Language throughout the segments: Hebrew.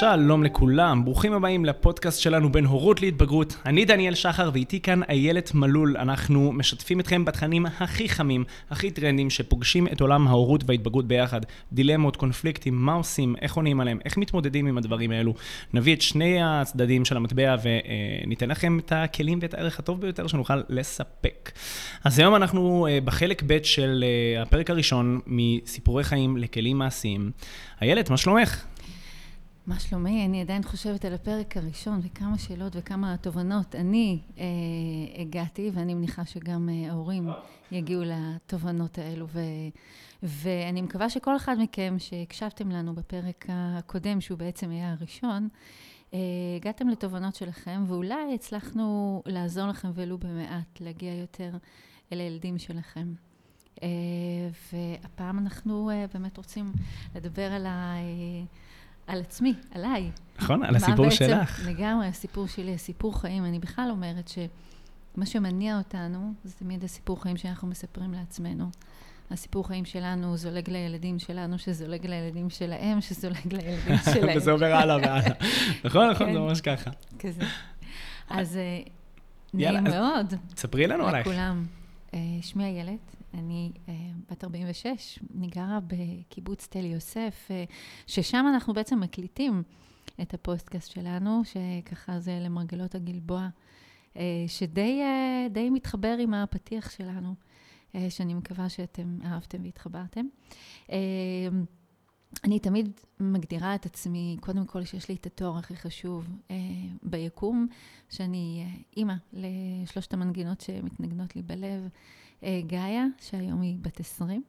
שלום לכולם, ברוכים הבאים לפודקאסט שלנו בין הורות להתבגרות. אני דניאל שחר ואיתי כאן איילת מלול. אנחנו משתפים אתכם בתכנים הכי חמים, הכי טרנדים, שפוגשים את עולם ההורות וההתבגרות ביחד. דילמות, קונפליקטים, מה עושים, איך עונים עליהם, איך מתמודדים עם הדברים האלו. נביא את שני הצדדים של המטבע וניתן לכם את הכלים ואת הערך הטוב ביותר שנוכל לספק. אז היום אנחנו אה, בחלק ב' של אה, הפרק הראשון מסיפורי חיים לכלים מעשיים. איילת, מה שלומך? מה שלומי? אני עדיין חושבת על הפרק הראשון וכמה שאלות וכמה תובנות אני אה, הגעתי, ואני מניחה שגם אה, ההורים יגיעו לתובנות האלו. ו, ואני מקווה שכל אחד מכם שהקשבתם לנו בפרק הקודם, שהוא בעצם היה הראשון, אה, הגעתם לתובנות שלכם, ואולי הצלחנו לעזור לכם ולו במעט להגיע יותר אל הילדים שלכם. אה, והפעם אנחנו אה, באמת רוצים לדבר על ה... אה, על עצמי, עליי. נכון, על הסיפור בעצם, שלך. לגמרי, הסיפור שלי, הסיפור חיים. אני בכלל אומרת שמה שמניע אותנו, זה תמיד הסיפור חיים שאנחנו מספרים לעצמנו. הסיפור חיים שלנו זולג לילדים שלנו, שזולג לילדים שלהם, שזולג לילדים שלהם. וזה עובר הלאה והלאה. נכון, נכון, זה כן. ממש ככה. כזה. אז אה, נעים מאוד. ספרי לנו עלייך. לכולם. אה, שמי איילת, אני אה, בת 46, אני גרה בקיבוץ תל יוסף, אה, ששם אנחנו בעצם מקליטים את הפודקאסט שלנו, שככה זה למרגלות הגלבוע, אה, שדי אה, מתחבר עם הפתיח שלנו, שאני מקווה שאתם אהבתם והתחברתם. אני תמיד מגדירה את עצמי, קודם כל שיש לי את התואר הכי חשוב אה, ביקום, שאני אה, אימא לשלושת המנגינות שמתנגנות לי בלב, אה, גאיה, שהיום היא בת 20.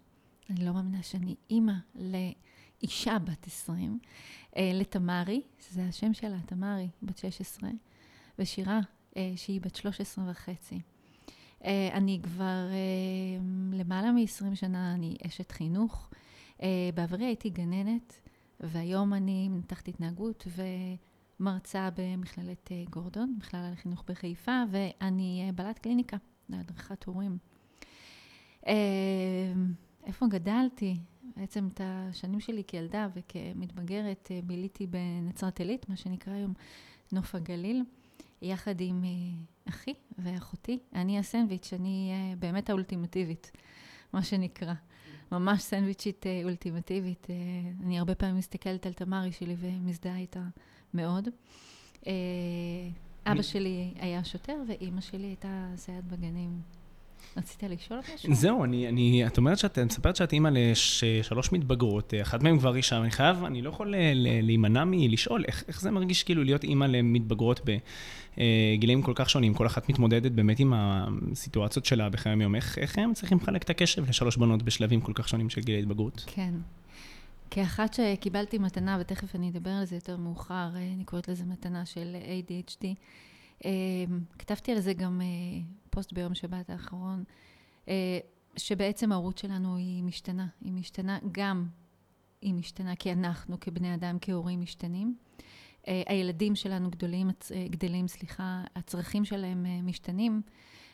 אני לא מאמינה שאני אימא לאישה בת 20. אה, לתמרי, שזה השם שלה, תמרי, בת 16. ושירה, אה, שהיא בת 13 וחצי. אני כבר למעלה מ-20 שנה, אני אשת חינוך. בעברי הייתי גננת, והיום אני מנתחת התנהגות ומרצה במכללת גורדון, מכללה לחינוך בחיפה, ואני בעלת קליניקה להדרכת הורים. אמ, איפה גדלתי? בעצם את השנים שלי כילדה וכמתבגרת אה, ביליתי בנצרת עילית, מה שנקרא היום נוף הגליל, יחד עם אה, אחי ואחותי. אני הסנדוויץ', אני אה, באמת האולטימטיבית, מה שנקרא. ממש סנדוויצ'ית אולטימטיבית. אני הרבה פעמים מסתכלת על תמרי שלי ומזדהה איתה מאוד. אבא שלי היה שוטר ואימא שלי הייתה סייעת בגנים. רצית לשאול משהו? זהו, אני, אני, את אומרת שאת מספרת שאת אימא לשלוש מתבגרות, אחת מהן כבר אישה, אני חייב, אני לא יכול להימנע מלשאול, איך, איך זה מרגיש כאילו להיות אימא למתבגרות בגילאים כל כך שונים, כל אחת מתמודדת באמת עם הסיטואציות שלה בחיי היום, איך, איך הם צריכים לחלק את הקשב לשלוש בנות בשלבים כל כך שונים של גילי התבגרות? כן. כאחת שקיבלתי מתנה, ותכף אני אדבר על זה יותר מאוחר, אני קוראת לזה מתנה של ADHD, כתבתי על זה גם אה, פוסט ביום שבת האחרון, אה, שבעצם ההורות שלנו היא משתנה. היא משתנה גם, היא משתנה כי אנחנו כבני אדם, כהורים משתנים. אה, הילדים שלנו גדולים, גדלים, סליחה, הצרכים שלהם משתנים,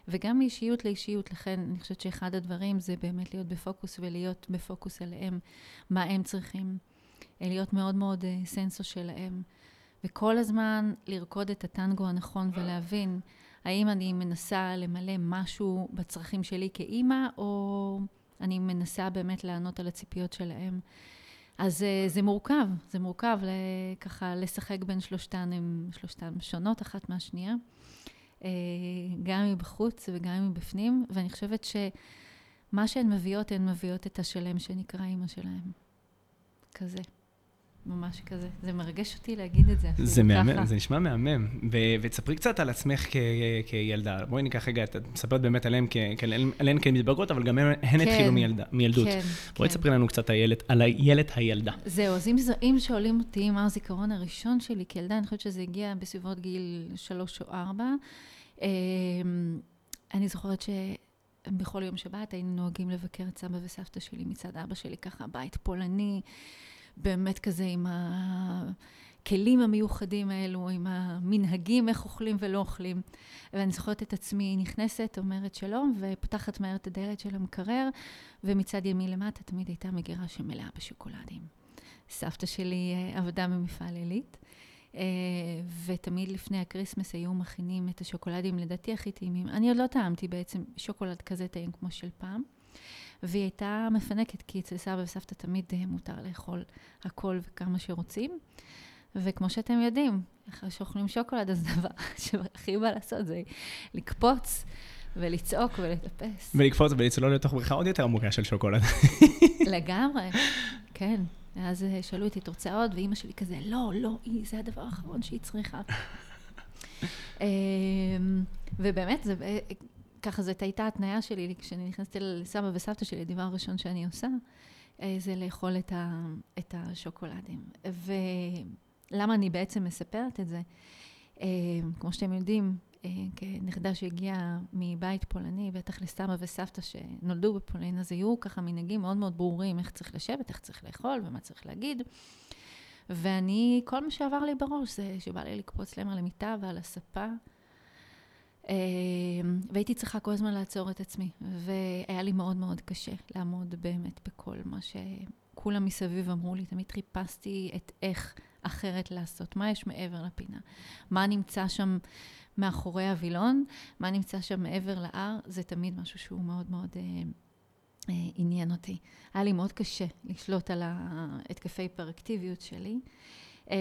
וגם מאישיות לאישיות. לכן אני חושבת שאחד הדברים זה באמת להיות בפוקוס ולהיות בפוקוס עליהם, מה הם צריכים. להיות מאוד מאוד סנסו שלהם. וכל הזמן לרקוד את הטנגו הנכון ולהבין האם אני מנסה למלא משהו בצרכים שלי כאימא, או אני מנסה באמת לענות על הציפיות שלהם. אז אה, זה מורכב, זה מורכב ככה לשחק בין שלושתן, הן שלושתן שונות אחת מהשנייה, אה, גם מבחוץ וגם מבפנים, ואני חושבת שמה שהן מביאות, הן מביאות את השלם שנקרא אימא שלהן. כזה. ממש כזה. זה מרגש אותי להגיד את זה. זה מהמם, זה נשמע מהמם. ותספרי קצת על עצמך כילדה. בואי ניקח רגע, את מספרת באמת עליהן, עליהן כמתבגרות, אבל גם הן כן, התחילו מילדות. כן, בואי כן. תספרי לנו קצת על הילד הילדה. זהו, אז אם שואלים אותי מה הזיכרון הראשון שלי כילדה, אני חושבת שזה הגיע בסביבות גיל שלוש או ארבע. אמ, אני זוכרת ש... בכל יום שבת היינו נוהגים לבקר את סבא וסבתא שלי מצד אבא שלי, ככה בית פולני. באמת כזה עם הכלים המיוחדים האלו, עם המנהגים, איך אוכלים ולא אוכלים. ואני זוכרת את עצמי נכנסת, אומרת שלום, ופותחת מהר את הדלת של המקרר, ומצד ימין למטה תמיד הייתה מגירה שמלאה בשוקולדים. סבתא שלי אה, עבדה במפעל עילית, אה, ותמיד לפני הכריסמס היו מכינים את השוקולדים, לדעתי הכי טעימים. אני עוד לא טעמתי בעצם שוקולד כזה טעים כמו של פעם. והיא הייתה מפנקת, כי אצל סבא וסבתא תמיד מותר לאכול הכל וכמה שרוצים. וכמו שאתם יודעים, אחרי שאוכלים שוקולד, אז הדבר שהכי בא לעשות זה לקפוץ ולצעוק ולטפס. ולקפוץ ולצלול לתוך בריכה עוד יותר עמוקה של שוקולד. לגמרי, כן. ואז שאלו אותי, את רוצה עוד? ואימא שלי כזה, לא, לא, היא, זה הדבר האחרון שהיא צריכה. אמ, ובאמת, זה, ככה זאת הייתה התניה שלי כשאני נכנסתי לסבא וסבתא שלי, הדבר הראשון שאני עושה, אה, זה לאכול את, ה, את השוקולדים. ולמה אני בעצם מספרת את זה? אה, כמו שאתם יודעים, אה, כנכדה שהגיעה מבית פולני, בטח לסבא וסבתא שנולדו בפולין, אז היו ככה מנהגים מאוד מאוד ברורים איך צריך לשבת, איך צריך לאכול ומה צריך להגיד. ואני, כל מה שעבר לי בראש זה שבא לי לקפוץ להם על המיטה ועל הספה. אה, והייתי צריכה כל הזמן לעצור את עצמי, והיה לי מאוד מאוד קשה לעמוד באמת בכל מה שכולם מסביב אמרו לי. תמיד חיפשתי את איך אחרת לעשות, מה יש מעבר לפינה, מה נמצא שם מאחורי הווילון, מה נמצא שם מעבר להר, זה תמיד משהו שהוא מאוד מאוד אה, אה, עניין אותי. היה לי מאוד קשה לשלוט על ההתקפי היפראקטיביות שלי. אה,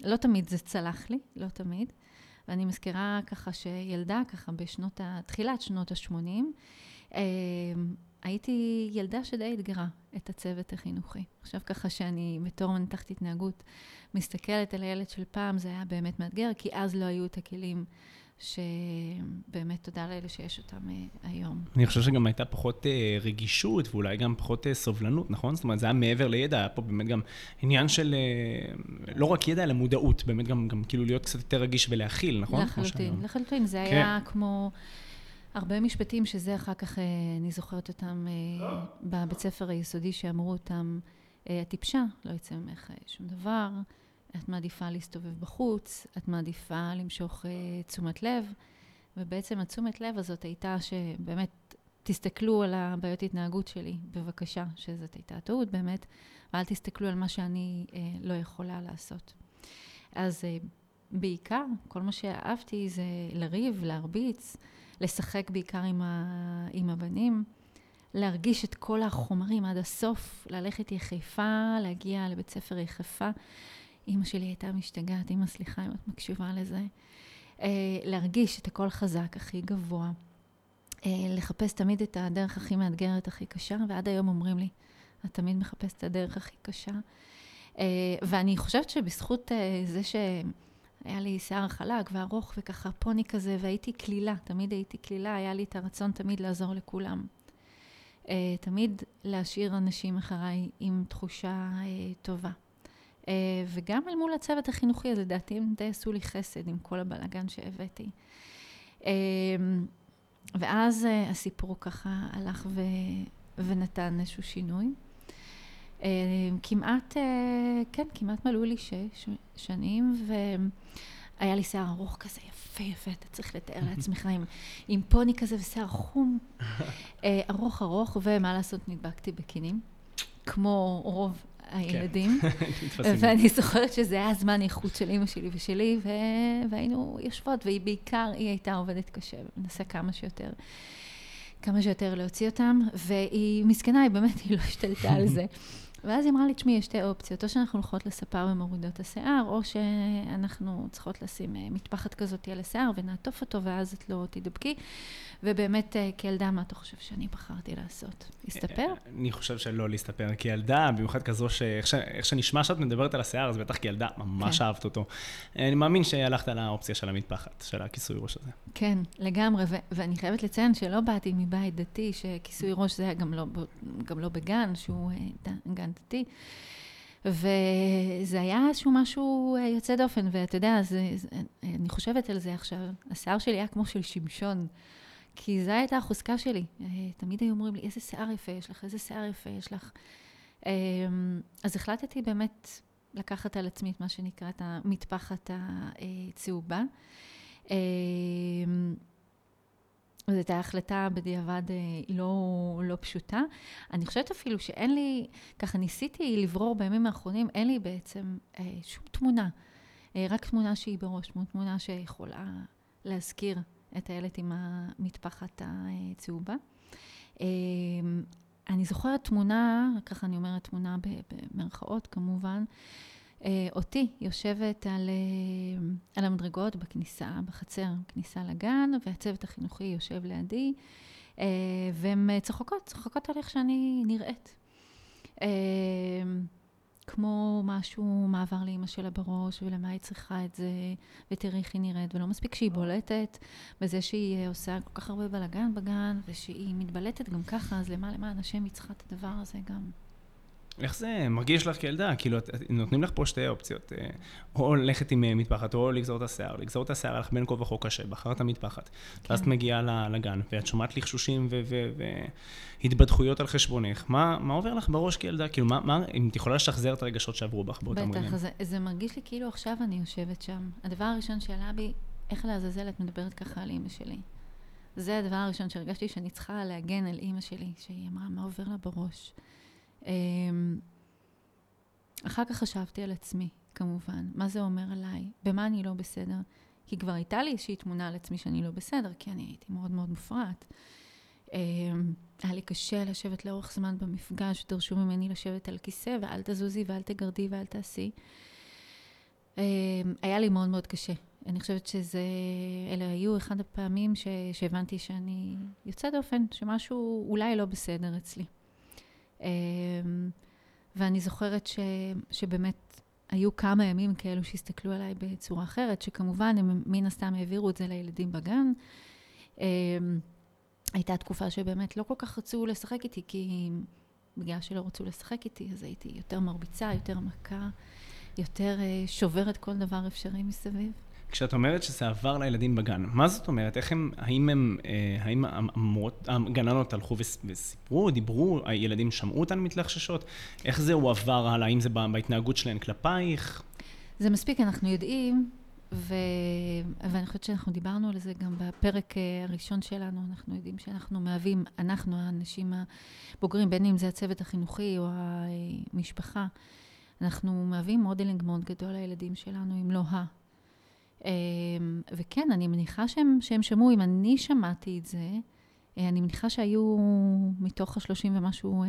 לא תמיד זה צלח לי, לא תמיד. ואני מזכירה ככה שילדה, ככה בשנות ה... תחילת שנות ה-80, אה, הייתי ילדה שדי אתגרה את הצוות החינוכי. עכשיו ככה שאני בתור מנתחת התנהגות מסתכלת על הילד של פעם, זה היה באמת מאתגר, כי אז לא היו את הכלים שבאמת תודה לאלה שיש אותם אה, היום. אני חושב שגם הייתה פחות אה, רגישות ואולי גם פחות אה, סובלנות, נכון? זאת אומרת, זה היה מעבר לידע, היה פה באמת גם עניין של לא רק ידע, אלא מודעות, באמת גם, גם כאילו להיות קצת יותר רגיש ולהכיל, נכון? לחלוטין, לחלוטין. זה כן. היה כמו... הרבה משפטים שזה אחר כך, אני זוכרת אותם בבית ספר היסודי שאמרו אותם, את טיפשה, לא יצא ממך שום דבר, את מעדיפה להסתובב בחוץ, את מעדיפה למשוך uh, תשומת לב, ובעצם התשומת לב הזאת הייתה שבאמת תסתכלו על הבעיות התנהגות שלי, בבקשה, שזאת הייתה טעות באמת, ואל תסתכלו על מה שאני uh, לא יכולה לעשות. אז uh, בעיקר, כל מה שאהבתי זה לריב, להרביץ, לשחק בעיקר עם, ה, עם הבנים. להרגיש את כל החומרים עד הסוף, ללכת יחפה, להגיע לבית ספר יחפה. אימא שלי הייתה משתגעת, אימא סליחה אם את מקשיבה לזה. אה, להרגיש את הקול חזק הכי גבוה. אה, לחפש תמיד את הדרך הכי מאתגרת, הכי קשה, ועד היום אומרים לי, את תמיד מחפשת את הדרך הכי קשה. אה, ואני חושבת שבזכות אה, זה שהיה לי שיער חלק וארוך וככה פוני כזה, והייתי כלילה, תמיד הייתי כלילה, היה לי את הרצון תמיד לעזור לכולם. אה, תמיד להשאיר אנשים אחריי עם תחושה אה, טובה. אה, וגם אל מול הצוות החינוכי, אז לדעתי הם די עשו לי חסד עם כל הבלאגן שהבאתי. ואז הסיפור ככה הלך ו... ונתן איזשהו שינוי. כמעט, כן, כמעט מלאו לי שש שנים, והיה לי שיער ארוך כזה יפה יפה, אתה צריך לתאר לעצמך עם, עם פוני כזה ושיער חום, ארוך ארוך, ומה לעשות, נדבקתי בקינים, כמו רוב הילדים. כן. ואני זוכרת שזה היה זמן איכות של אימא שלי ושלי, ו... והיינו יושבות, והיא בעיקר, היא הייתה עובדת קשה, ומנסה כמה שיותר. כמה שיותר להוציא אותם, והיא מסכנה, היא באמת, היא לא השתלטה על זה. ואז היא אמרה לי, תשמעי, יש שתי אופציות, או שאנחנו הולכות לספר ומורידות השיער, או שאנחנו צריכות לשים אה, מטפחת כזאת על השיער ונעטוף אותו, ואז את לא תדבקי. ובאמת, אה, כילדה, מה אתה חושב שאני בחרתי לעשות? להסתפר? אני חושב שלא להסתפר. כילדה, במיוחד כזו שאיך שנשמע שאת מדברת על השיער, אז בטח כילדה ממש כן. אהבת אותו. אני מאמין שהלכת על האופציה של המטפחת, של הכיסוי ראש הזה. כן, לגמרי, ו- ואני חייבת לציין שלא באתי מבית דתי, שכיסוי ראש זה היה גם לא, גם לא בגן, שהוא אה, גן דתי. וזה היה איזשהו משהו אה, יוצא דופן, ואתה יודע, זה, זה, אני חושבת על זה עכשיו, השיער שלי היה כמו של שמשון. כי זו הייתה החוזקה שלי. אה, תמיד היו אומרים לי, איזה שיער יפה יש לך, איזה שיער יפה יש לך. אמ, אז החלטתי באמת לקחת על עצמי את מה שנקרא את המטפחת הצהובה. אמ, זו הייתה החלטה בדיעבד אה, לא, לא פשוטה. אני חושבת אפילו שאין לי, ככה ניסיתי לברור בימים האחרונים, אין לי בעצם אה, שום תמונה. רק תמונה שהיא בראש, תמונה שיכולה להזכיר את הילד עם המטפחת הצהובה. אה, אני זוכרת תמונה, ככה אני אומרת תמונה במרכאות כמובן, אה, אותי יושבת על, אה, על המדרגות בכניסה, בחצר, כניסה לגן, והצוות החינוכי יושב לידי, אה, והן צוחקות, צוחקות על איך שאני נראית. כמו משהו, מה עבר לאימא שלה בראש, ולמה היא צריכה את זה, ותראי איך היא נראית, ולא מספיק שהיא בולטת בזה שהיא עושה כל כך הרבה בלאגן בגן, ושהיא מתבלטת גם ככה, אז למה למען השם היא צריכה את הדבר הזה גם. איך זה מרגיש לך כילדה? כאילו, נותנים לך פה שתי אופציות. אה, או ללכת עם אה, מטפחת, או לגזור את השיער. לגזור את השיער היה לך בין כה וכה קשה, בחרת מטפחת. כן. ואז את מגיעה לגן, ואת שומעת לחשושים והתבדחויות על חשבונך. מה, מה עובר לך בראש כילדה? כאילו, מה, מה, אם את יכולה לשחזר את הרגשות שעברו בך באותם רגעים? בטח, זה, זה מרגיש לי כאילו עכשיו אני יושבת שם. הדבר הראשון שעלה בי, איך לעזאזל את מדברת ככה על אימא שלי. זה הדבר הראשון שהרגשתי שאני צריכה להגן על אימא שלי, שהיא אמרה, מה עובר לה בראש? אמ, אחר כך חשבתי על עצמי, כמובן. מה זה אומר עליי? במה אני לא בסדר? כי כבר הייתה לי איזושהי תמונה על עצמי שאני לא בסדר, כי אני הייתי מאוד מאוד מופרעת. אמ, היה לי קשה לשבת לאורך זמן במפגש, דרשו ממני לשבת על כיסא, ואל תזוזי ואל תגרדי ואל תעשי. אמ, היה לי מאוד מאוד קשה. אני חושבת שזה, אלה היו אחד הפעמים ש, שהבנתי שאני יוצאת דופן, שמשהו אולי לא בסדר אצלי. אמ, ואני זוכרת ש, שבאמת היו כמה ימים כאלו שהסתכלו עליי בצורה אחרת, שכמובן הם מן הסתם העבירו את זה לילדים בגן. אמ, הייתה תקופה שבאמת לא כל כך רצו לשחק איתי, כי בגלל שלא רצו לשחק איתי, אז הייתי יותר מרביצה, יותר מכה, יותר אה, שוברת כל דבר אפשרי מסביב. כשאת אומרת שזה עבר לילדים בגן, מה זאת אומרת? איך הם, האם הם, אה, האם המורות, הגננות הלכו וסיפרו, דיברו, הילדים שמעו אותן מתלחששות? איך זה הועבר הלאה? האם זה בהתנהגות שלהן כלפייך? זה מספיק, אנחנו יודעים, ו... ואני חושבת שאנחנו דיברנו על זה גם בפרק אה, הראשון שלנו, אנחנו יודעים שאנחנו מהווים, אנחנו האנשים הבוגרים, בין אם זה הצוות החינוכי או המשפחה, אנחנו מהווים modeling מאוד גדול לילדים שלנו, אם לא ה... אמ, וכן, אני מניחה שהם, שהם שמעו, אם אני שמעתי את זה, אה, אני מניחה שהיו מתוך השלושים ומשהו אה,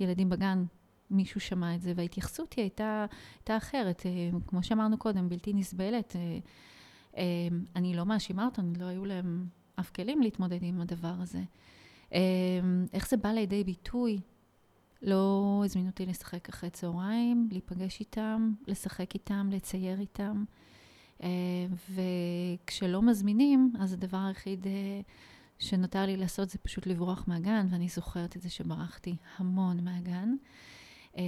ילדים בגן, מישהו שמע את זה, וההתייחסות היא הייתה, הייתה אחרת. אה, כמו שאמרנו קודם, בלתי נסבלת. אני לא מאשימה אותם, לא היו להם אף כלים להתמודד עם הדבר הזה. איך זה בא לידי ביטוי? לא הזמינו אותי לשחק אחרי צהריים, להיפגש איתם, לשחק איתם, לצייר איתם. אה, וכשלא מזמינים, אז הדבר היחיד אה, שנותר לי לעשות זה פשוט לברוח מהגן, ואני זוכרת את זה שברחתי המון מהגן. אה,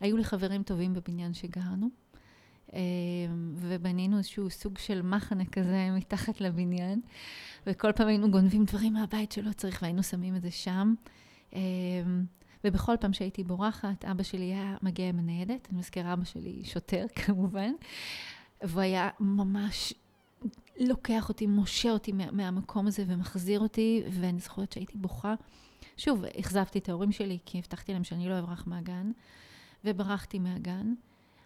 היו לי חברים טובים בבניין שגרנו, ובנינו איזשהו סוג של מחנה כזה מתחת לבניין, וכל פעם היינו גונבים דברים מהבית שלא צריך, והיינו שמים את זה שם. ובכל פעם שהייתי בורחת, אבא שלי היה מגיע עם הניידת, אני מזכירה, אבא שלי שוטר כמובן, והוא היה ממש לוקח אותי, מושה אותי מה, מהמקום הזה ומחזיר אותי, ואני זוכרת שהייתי בוכה. שוב, אכזבתי את ההורים שלי, כי הבטחתי להם שאני לא אברח מהגן, וברחתי מהגן.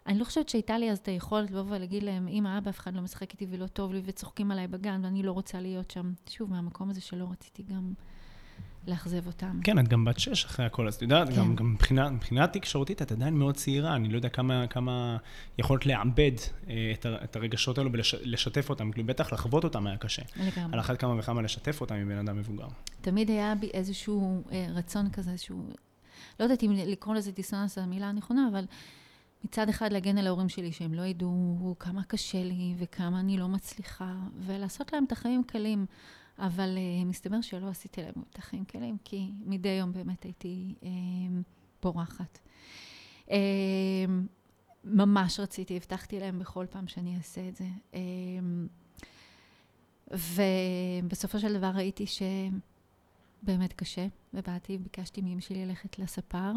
אני לא חושבת שהייתה לי אז את היכולת לבוא ולהגיד להם, אמא, אבא, אף אחד לא משחק איתי ולא טוב לי, וצוחקים עליי בגן, ואני לא רוצה להיות שם. שוב, מהמקום הזה שלא רציתי גם לאכזב אותם. כן, את גם בת שש אחרי הכל, אז את יודעת, כן. גם, גם מבחינה, מבחינה תקשורתית את עדיין מאוד צעירה, אני לא יודע כמה, כמה יכולת לעבד אה, את, את הרגשות האלו ולשתף אותם, כאילו בטח לחוות אותם היה קשה. לגמרי. על אחת כמה וכמה לשתף אותם עם בן אדם מבוגר. תמיד היה בי איזשהו אה, רצון כזה, איזשהו, לא יודעת אם לקרוא לזה דיסוננס זו המילה הנכונה, אבל מצד אחד להגן על ההורים שלי, שהם לא ידעו כמה קשה לי וכמה אני לא מצליחה, ולעשות להם את החיים קלים. אבל uh, מסתבר שלא עשיתי להם את החיים קלים, כי מדי יום באמת הייתי uh, בורחת. Uh, ממש רציתי, הבטחתי להם בכל פעם שאני אעשה את זה. Uh, ובסופו של דבר ראיתי שבאמת קשה, ובאתי, ביקשתי מאמא שלי ללכת לספר,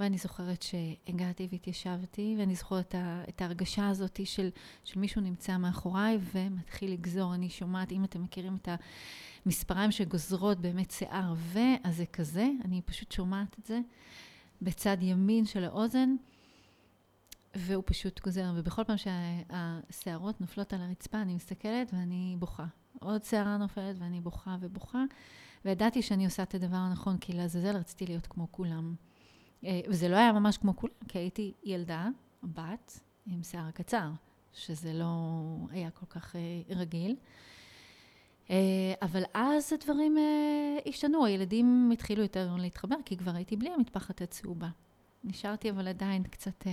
ואני זוכרת שהגעתי והתיישבתי, ואני זוכרת את ההרגשה הזאת של, של מישהו נמצא מאחוריי ומתחיל לגזור. אני שומעת, אם אתם מכירים את מספריים שגוזרות באמת שיער עבה, אז זה כזה, אני פשוט שומעת את זה בצד ימין של האוזן, והוא פשוט גוזר, ובכל פעם שהשערות נופלות על הרצפה, אני מסתכלת ואני בוכה. עוד שערה נופלת ואני בוכה ובוכה, וידעתי שאני עושה את הדבר הנכון, כי לעזאזל רציתי להיות כמו כולם. אה, וזה לא היה ממש כמו כולם, כי הייתי ילדה, בת, עם שיער קצר, שזה לא היה כל כך אה, רגיל. אה, אבל אז הדברים השתנו, הילדים התחילו יותר להתחבר, כי כבר הייתי בלי המטפחת הצהובה. נשארתי אבל עדיין קצת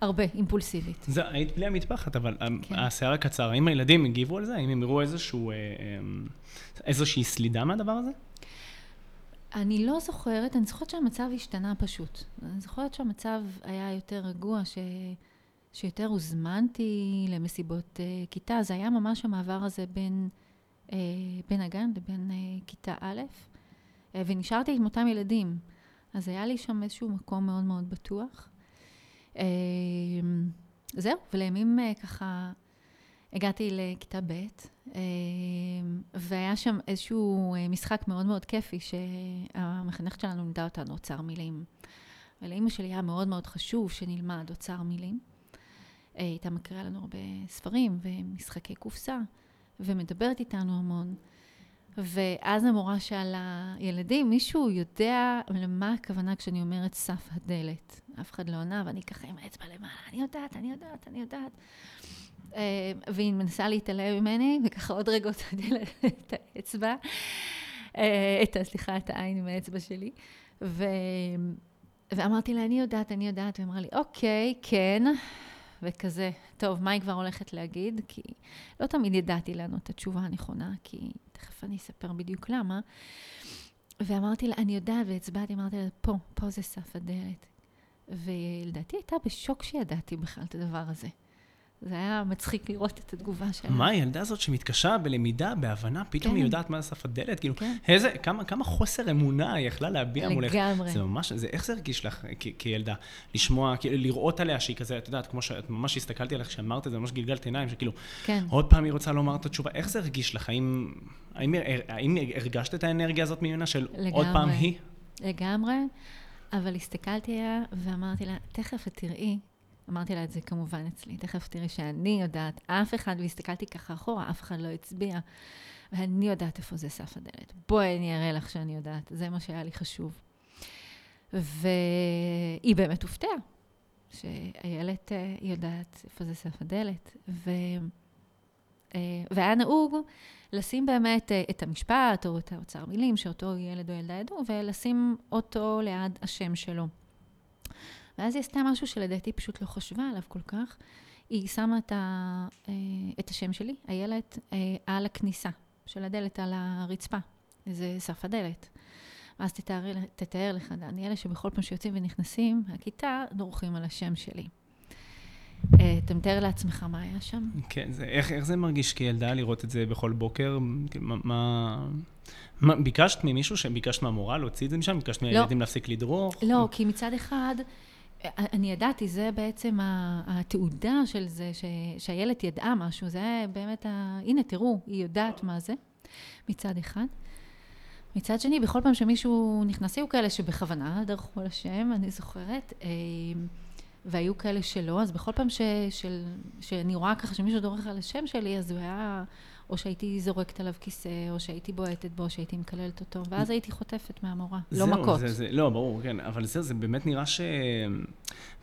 הרבה, אימפולסיבית. זה, היית בלי המטפחת, אבל כן. השיער הקצר, האם הילדים הגיבו על זה? האם הם הראו איזשהו, איזושהי סלידה מהדבר הזה? אני לא זוכרת, אני זוכרת שהמצב השתנה פשוט. אני זוכרת שהמצב היה יותר רגוע, ש... שיותר הוזמנתי למסיבות uh, כיתה. זה היה ממש המעבר הזה בין, uh, בין הגן לבין uh, כיתה א', uh, ונשארתי עם אותם ילדים. אז היה לי שם איזשהו מקום מאוד מאוד בטוח. Uh, זהו, ולימים uh, ככה הגעתי לכיתה ב', אמ, והיה שם איזשהו אה, משחק מאוד מאוד כיפי, שהמחנכת שלנו לימדה אותנו אוצר מילים. ולאימא שלי היה מאוד מאוד חשוב שנלמד אוצר מילים. היא אה, הייתה מקריאה לנו הרבה ספרים ומשחקי קופסה, ומדברת איתנו המון. ואז המורה שאלה, ילדים, מישהו יודע למה הכוונה כשאני אומרת סף הדלת? אף אחד לא עונה, ואני ככה עם האצבע למעלה, אני יודעת, אני יודעת, אני יודעת. אה, והיא מנסה להתעלם ממני, וככה עוד רגע הוצאתי לה את האצבע, אה, את, סליחה, את העין עם האצבע שלי. ו... ואמרתי לה, אני יודעת, אני יודעת, והיא אמרה לי, אוקיי, כן, וכזה, טוב, מה היא כבר הולכת להגיד? כי לא תמיד ידעתי לענות את התשובה הנכונה, כי תכף אני אספר בדיוק למה. ואמרתי לה, אני יודעת, והצבעתי, אמרתי לה, פה, פה זה סף הדלת. ולדעתי הייתה בשוק שידעתי בכלל את הדבר הזה. זה היה מצחיק לראות את התגובה שלה. מה, הילדה הזאת שמתקשה בלמידה, בהבנה, פתאום כן. היא יודעת מה זה סף הדלת? כאילו, כן. איזה, כמה, כמה חוסר אמונה היא יכלה להביע מולך. לגמרי. זה ממש, זה, איך זה הרגיש לך כ- כילדה? לשמוע, כאילו, לראות עליה שהיא כזה, את יודעת, כמו שאת ממש הסתכלתי עליך כשאמרת את זה, ממש גלגלת עיניים, שכאילו, כן. עוד פעם היא רוצה לומר את התשובה. איך זה הרגיש לך? האם, האם, האם הרגשת את האנרגיה הזאת ממנה של לגמרי. עוד פעם היא? לגמרי. אבל הסתכלתי עליה ואמרתי לה, תכף את תראי אמרתי לה את זה כמובן אצלי, תכף תראי שאני יודעת, אף אחד, והסתכלתי ככה אחורה, אף אחד לא הצביע, ואני יודעת איפה זה סף הדלת. בואי אני אראה לך שאני יודעת, זה מה שהיה לי חשוב. והיא באמת הופתעה, שאיילת אה, יודעת איפה זה סף הדלת, ו... אה, והיה נהוג לשים באמת אה, את המשפט או את האוצר מילים שאותו ילד או ילדה ידעו, ולשים אותו ליד השם שלו. ואז היא עשתה משהו שלדעתי פשוט לא חשבה עליו כל כך. היא שמה את, ה, אה, את השם שלי, איילת, אה, על הכניסה של הדלת, על הרצפה. זה סף הדלת. ואז תתאר, תתאר לך, דני, אלה שבכל פעם שיוצאים ונכנסים מהכיתה, דורכים על השם שלי. אה, אתה מתאר לעצמך מה היה שם? כן, זה, איך, איך זה מרגיש כילדה לראות את זה בכל בוקר? מה, מה, מה ביקשת ממישהו, ביקשת מהמורה להוציא את זה משם? ביקשת לא. מהילדים להפסיק לדרוך? לא, כי מצד אחד... אני ידעתי, זה בעצם התעודה של זה, ש, שהילד ידעה משהו, זה באמת, ה... הנה תראו, היא יודעת מה זה, מצד אחד. מצד שני, בכל פעם שמישהו נכנס, היו כאלה שבכוונה דרכו על השם, אני זוכרת, אה, והיו כאלה שלא, אז בכל פעם ש, של, שאני רואה ככה שמישהו דורך על השם שלי, אז הוא היה או שהייתי זורקת עליו כיסא, או שהייתי בועטת בו, או שהייתי מקללת אותו, ואז הייתי חוטפת מהמורה, לא מכות. זה, זה, לא, ברור, כן, אבל זהו, זה באמת נראה ש...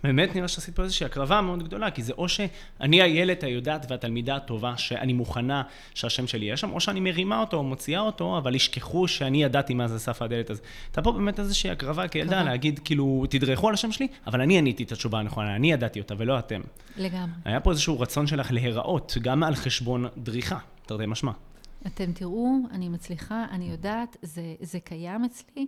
באמת נראה שעשית פה איזושהי הקרבה מאוד גדולה, כי זה או שאני הילד היודעת והתלמידה הטובה, שאני מוכנה שהשם שלי יהיה שם, או שאני מרימה אותו, או מוציאה אותו, אבל ישכחו שאני ידעתי מה זה סף הדלת. אז הייתה פה באמת איזושהי הקרבה כילדה, להגיד, כאילו, תדרכו על השם שלי, אבל אני עניתי את התשובה הנכונה, אני ידעתי אותה ולא אתם. לגמרי. היה פה איזשהו רצון שלך להיראות, גם על חשבון דריכה. תרתי משמע. אתם תראו, אני מצליחה, אני יודעת, זה, זה קיים אצלי,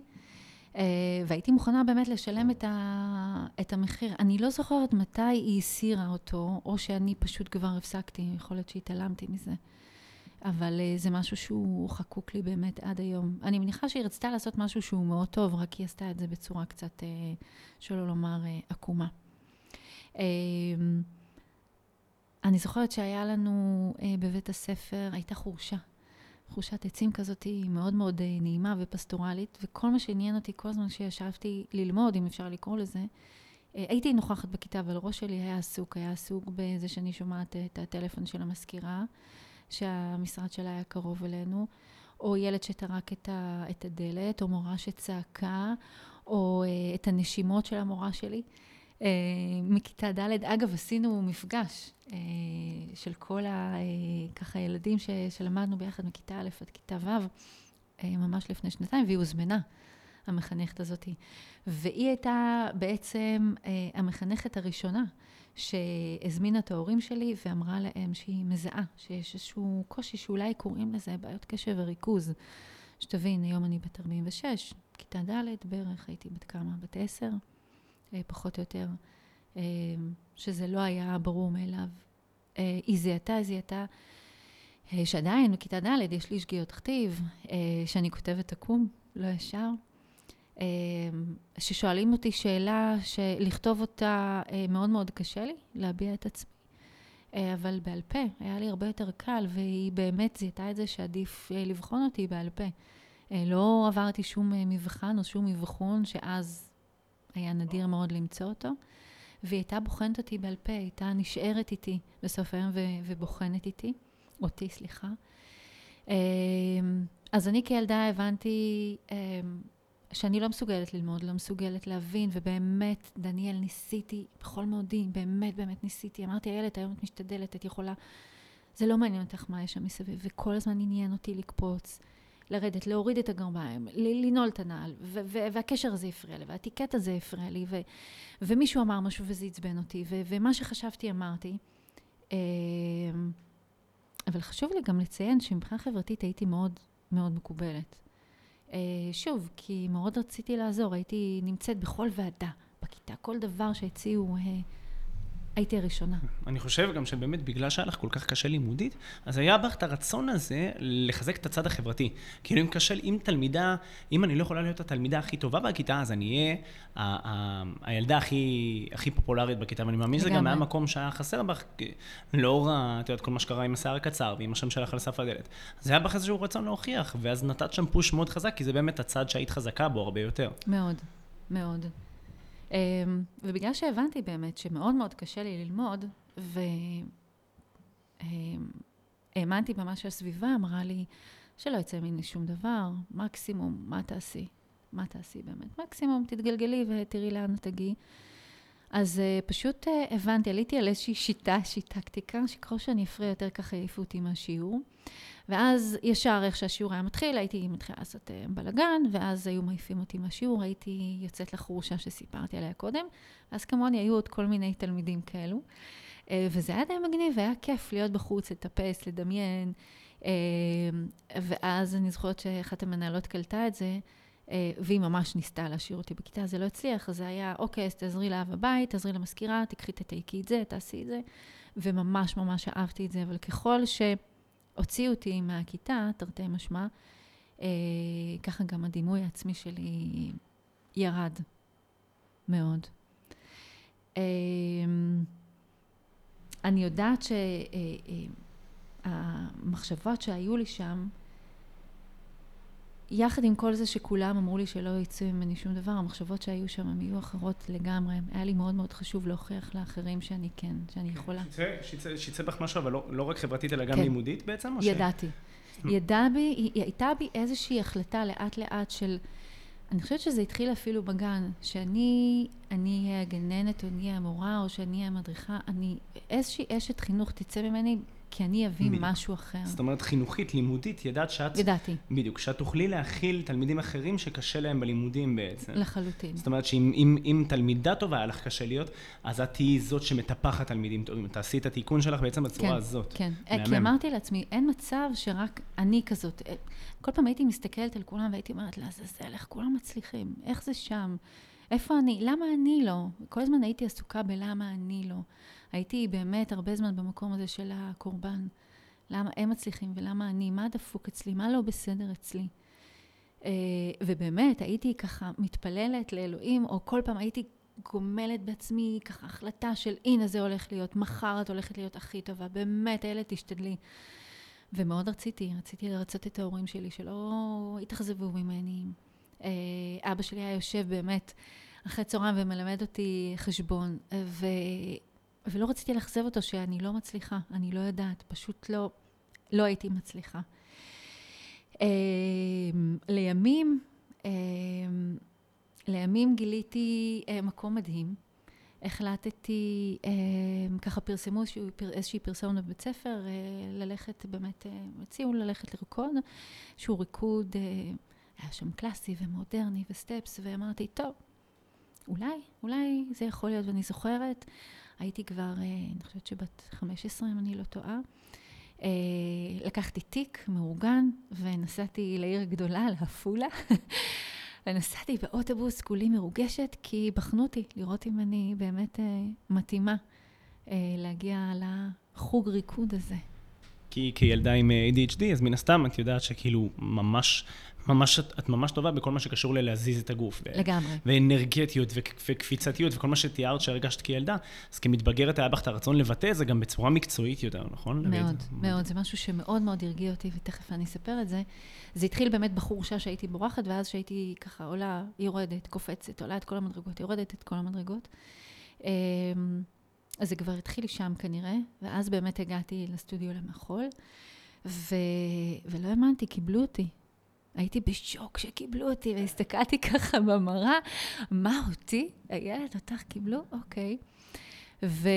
אה, והייתי מוכנה באמת לשלם את, ה, את המחיר. אני לא זוכרת מתי היא הסירה אותו, או שאני פשוט כבר הפסקתי, יכול להיות שהתעלמתי מזה. אבל אה, זה משהו שהוא חקוק לי באמת עד היום. אני מניחה שהיא רצתה לעשות משהו שהוא מאוד טוב, רק היא עשתה את זה בצורה קצת, אה, שלא לומר, עקומה. אני זוכרת שהיה לנו אה, בבית הספר, הייתה חורשה. חושת עצים כזאת היא מאוד מאוד אה, נעימה ופסטורלית, וכל מה שעניין אותי כל הזמן שישבתי ללמוד, אם אפשר לקרוא לזה, אה, הייתי נוכחת בכיתה, אבל הראש שלי היה עסוק, היה עסוק בזה שאני שומעת את הטלפון של המזכירה, שהמשרד שלה היה קרוב אלינו, או ילד שטרק את, ה, את הדלת, או מורה שצעקה, או אה, את הנשימות של המורה שלי. אה, מכיתה ד', אגב, עשינו מפגש אה, של כל ה... אה, ככה ילדים ש, שלמדנו ביחד מכיתה א' עד כיתה ו', ממש לפני שנתיים, והיא הוזמנה, המחנכת הזאת. והיא הייתה בעצם המחנכת הראשונה שהזמינה את ההורים שלי ואמרה להם שהיא מזהה, שיש איזשהו קושי שאולי קוראים לזה בעיות קשב וריכוז. שתבין, היום אני בת 46, כיתה ד' בערך, הייתי בת כמה? בת 10, אה, פחות או יותר, אה, שזה לא היה ברור מאליו. אה, היא זיהתה, זיהתה, שעדיין בכיתה ד' יש לי שגיאות כתיב, שאני כותבת עקום, לא ישר. ששואלים אותי שאלה שלכתוב אותה מאוד מאוד קשה לי, להביע את עצמי. אבל בעל פה, היה לי הרבה יותר קל, והיא באמת זיהתה את זה שעדיף לבחון אותי בעל פה. לא עברתי שום מבחן או שום אבחון, שאז היה נדיר מאוד למצוא אותו. והיא הייתה בוחנת אותי בעל פה, היא הייתה נשארת איתי בסוף היום ו- ובוחנת איתי, אותי, סליחה. אז אני כילדה הבנתי שאני לא מסוגלת ללמוד, לא מסוגלת להבין, ובאמת, דניאל, ניסיתי בכל מאודי, באמת באמת ניסיתי. אמרתי, איילת, היום את משתדלת, את יכולה... זה לא מעניין אותך מה יש שם מסביב, וכל הזמן עניין אותי לקפוץ, לרדת, להוריד את הגרביים, לנעול את הנעל, והקשר הזה הפריע לי, והטיקט הזה הפריע לי, ומישהו אמר משהו וזה עצבן אותי, ומה שחשבתי אמרתי. אמ, אבל חשוב לי גם לציין שמבחינה חברתית הייתי מאוד מאוד מקובלת. אה, שוב, כי מאוד רציתי לעזור, הייתי נמצאת בכל ועדה בכיתה, כל דבר שהציעו, אה, הייתי הראשונה. אני חושב גם שבאמת בגלל שהיה לך כל כך קשה לימודית, אז היה בך את הרצון הזה לחזק את הצד החברתי. כאילו אם קשה, אם תלמידה, אם אני לא יכולה להיות התלמידה הכי טובה בכיתה, אז אני אהיה הילדה הכי, הכי פופולרית בכיתה, ואני מאמין שזה גם היה מקום שהיה חסר בך, לאור, את יודעת, כל מה שקרה עם השיער הקצר ועם השם שלך על סף הדלת. אז היה בך איזשהו רצון להוכיח, ואז נתת שם פוש מאוד חזק, כי זה באמת הצד שהיית חזקה בו הרבה יותר. מאוד, מאוד. אמ, ובגלל שהבנתי באמת שמאוד מאוד קשה לי ללמוד, והאמנתי במה שהסביבה אמרה לי, שלא יצא ממני שום דבר, מקסימום, מה תעשי? מה תעשי באמת? מקסימום, תתגלגלי ותראי לאן תגיעי. אז uh, פשוט uh, הבנתי, עליתי על איזושהי שיטה, איזושהי טקטיקה, שככל שאני אפריע יותר ככה העיפו אותי מהשיעור. ואז ישר איך שהשיעור היה מתחיל, הייתי מתחילה לעשות uh, בלאגן, ואז היו מעיפים אותי מהשיעור, הייתי יוצאת לחורשה שסיפרתי עליה קודם. אז כמוני היו עוד כל מיני תלמידים כאלו. Uh, וזה היה די מגניב, והיה כיף להיות בחוץ, לטפס, לדמיין. Uh, ואז אני זוכרת שאחת המנהלות קלטה את זה, אה, והיא ממש ניסתה להשאיר אותי בכיתה, זה לא הצליח, אז זה היה, אוקיי, אז תעזרי לאב הבית, תעזרי למזכירה, תקחי, תתייקי את זה, תעשי את זה, וממש ממש אהבתי את זה, אבל ככל שהוציאו אותי מהכיתה, תרתי משמע, אה, ככה גם הדימוי העצמי שלי ירד מאוד. אה, אני יודעת שהמחשבות אה, שהיו לי שם, יחד עם כל זה שכולם אמרו לי שלא יצא ממני שום דבר, המחשבות שהיו שם הן יהיו אחרות לגמרי. היה לי מאוד מאוד חשוב להוכיח לאחרים שאני כן, שאני יכולה. שיצא בך משהו, אבל לא, לא רק חברתית, אלא גם כן. לימודית בעצם? ידעתי. ש... ידע בי, היא הייתה בי איזושהי החלטה לאט לאט של... אני חושבת שזה התחיל אפילו בגן, שאני אהיה הגננת, או אני אהיה המורה, או שאני אהיה המדריכה, אני, איזושהי אשת חינוך תצא ממני כי אני אביא בדיוק. משהו אחר. זאת אומרת, חינוכית, לימודית, ידעת שאת... ידעתי. בדיוק, שאת תוכלי להכיל תלמידים אחרים שקשה להם בלימודים בעצם. לחלוטין. זאת אומרת שאם אם, אם תלמידה טובה היה לך קשה להיות, אז את תהיי זאת שמטפחת תלמידים טובים. תעשי את התיקון שלך בעצם בצורה כן, הזאת. כן, כן. כי אמרתי לעצמי, אין מצב שרק אני כזאת. אה, כל פעם הייתי מסתכלת על כולם והייתי אומרת, לעזאזל, איך כולם מצליחים? איך זה שם? איפה אני? למה אני לא? כל הזמן הייתי עסוקה בלמה אני לא. הייתי באמת הרבה זמן במקום הזה של הקורבן. למה הם מצליחים ולמה אני? מה דפוק אצלי? מה לא בסדר אצלי? Uh, ובאמת, הייתי ככה מתפללת לאלוהים, או כל פעם הייתי גומלת בעצמי ככה החלטה של הנה זה הולך להיות, מחר את הולכת להיות הכי טובה, באמת, איילת תשתדלי. ומאוד רציתי, רציתי לרצות את ההורים שלי, שלא יתאכזבו ממני. אה, אבא שלי היה יושב באמת אחרי צהריים ומלמד אותי חשבון, ו... ולא רציתי לאכזב אותו שאני לא מצליחה, אני לא יודעת, פשוט לא, לא הייתי מצליחה. אה, לימים, אה, לימים גיליתי מקום מדהים. החלטתי, ככה פרסמו איזושהי פרסומת בבית ספר, ללכת באמת, הציעו ללכת לרקוד, שהוא ריקוד היה שם קלאסי ומודרני וסטפס, ואמרתי, טוב, אולי, אולי זה יכול להיות. ואני זוכרת, הייתי כבר, אה, אני חושבת שבת 15, אם אני לא טועה. אה, לקחתי תיק מאורגן ונסעתי לעיר גדולה, לעפולה. ונסעתי באוטובוס, כולי מרוגשת, כי בחנו אותי לראות אם אני באמת אה, מתאימה להגיע לחוג ריקוד הזה. כי כילדה עם ADHD, אז מן הסתם את יודעת שכאילו ממש ממש, את ממש טובה בכל מה שקשור ללהזיז את הגוף. לגמרי. ואנרגטיות וקפיצתיות וכל מה שתיארת שהרגשת כילדה, אז כמתבגרת היה בך את הרצון לבטא את זה גם בצורה מקצועית יותר, נכון? מאוד, מאוד. זה משהו שמאוד מאוד הרגיע אותי, ותכף אני אספר את זה. זה התחיל באמת בחורשה שהייתי בורחת, ואז שהייתי ככה עולה, יורדת, קופצת, עולה את כל המדרגות, יורדת את כל המדרגות. אמ, אז זה כבר התחיל שם כנראה, ואז באמת הגעתי לסטודיו למחול, ו... ולא האמנתי, קיבלו אותי. הייתי בשוק שקיבלו אותי, והסתכלתי ככה במראה, מה אותי? הילד אותך קיבלו? אוקיי. ו...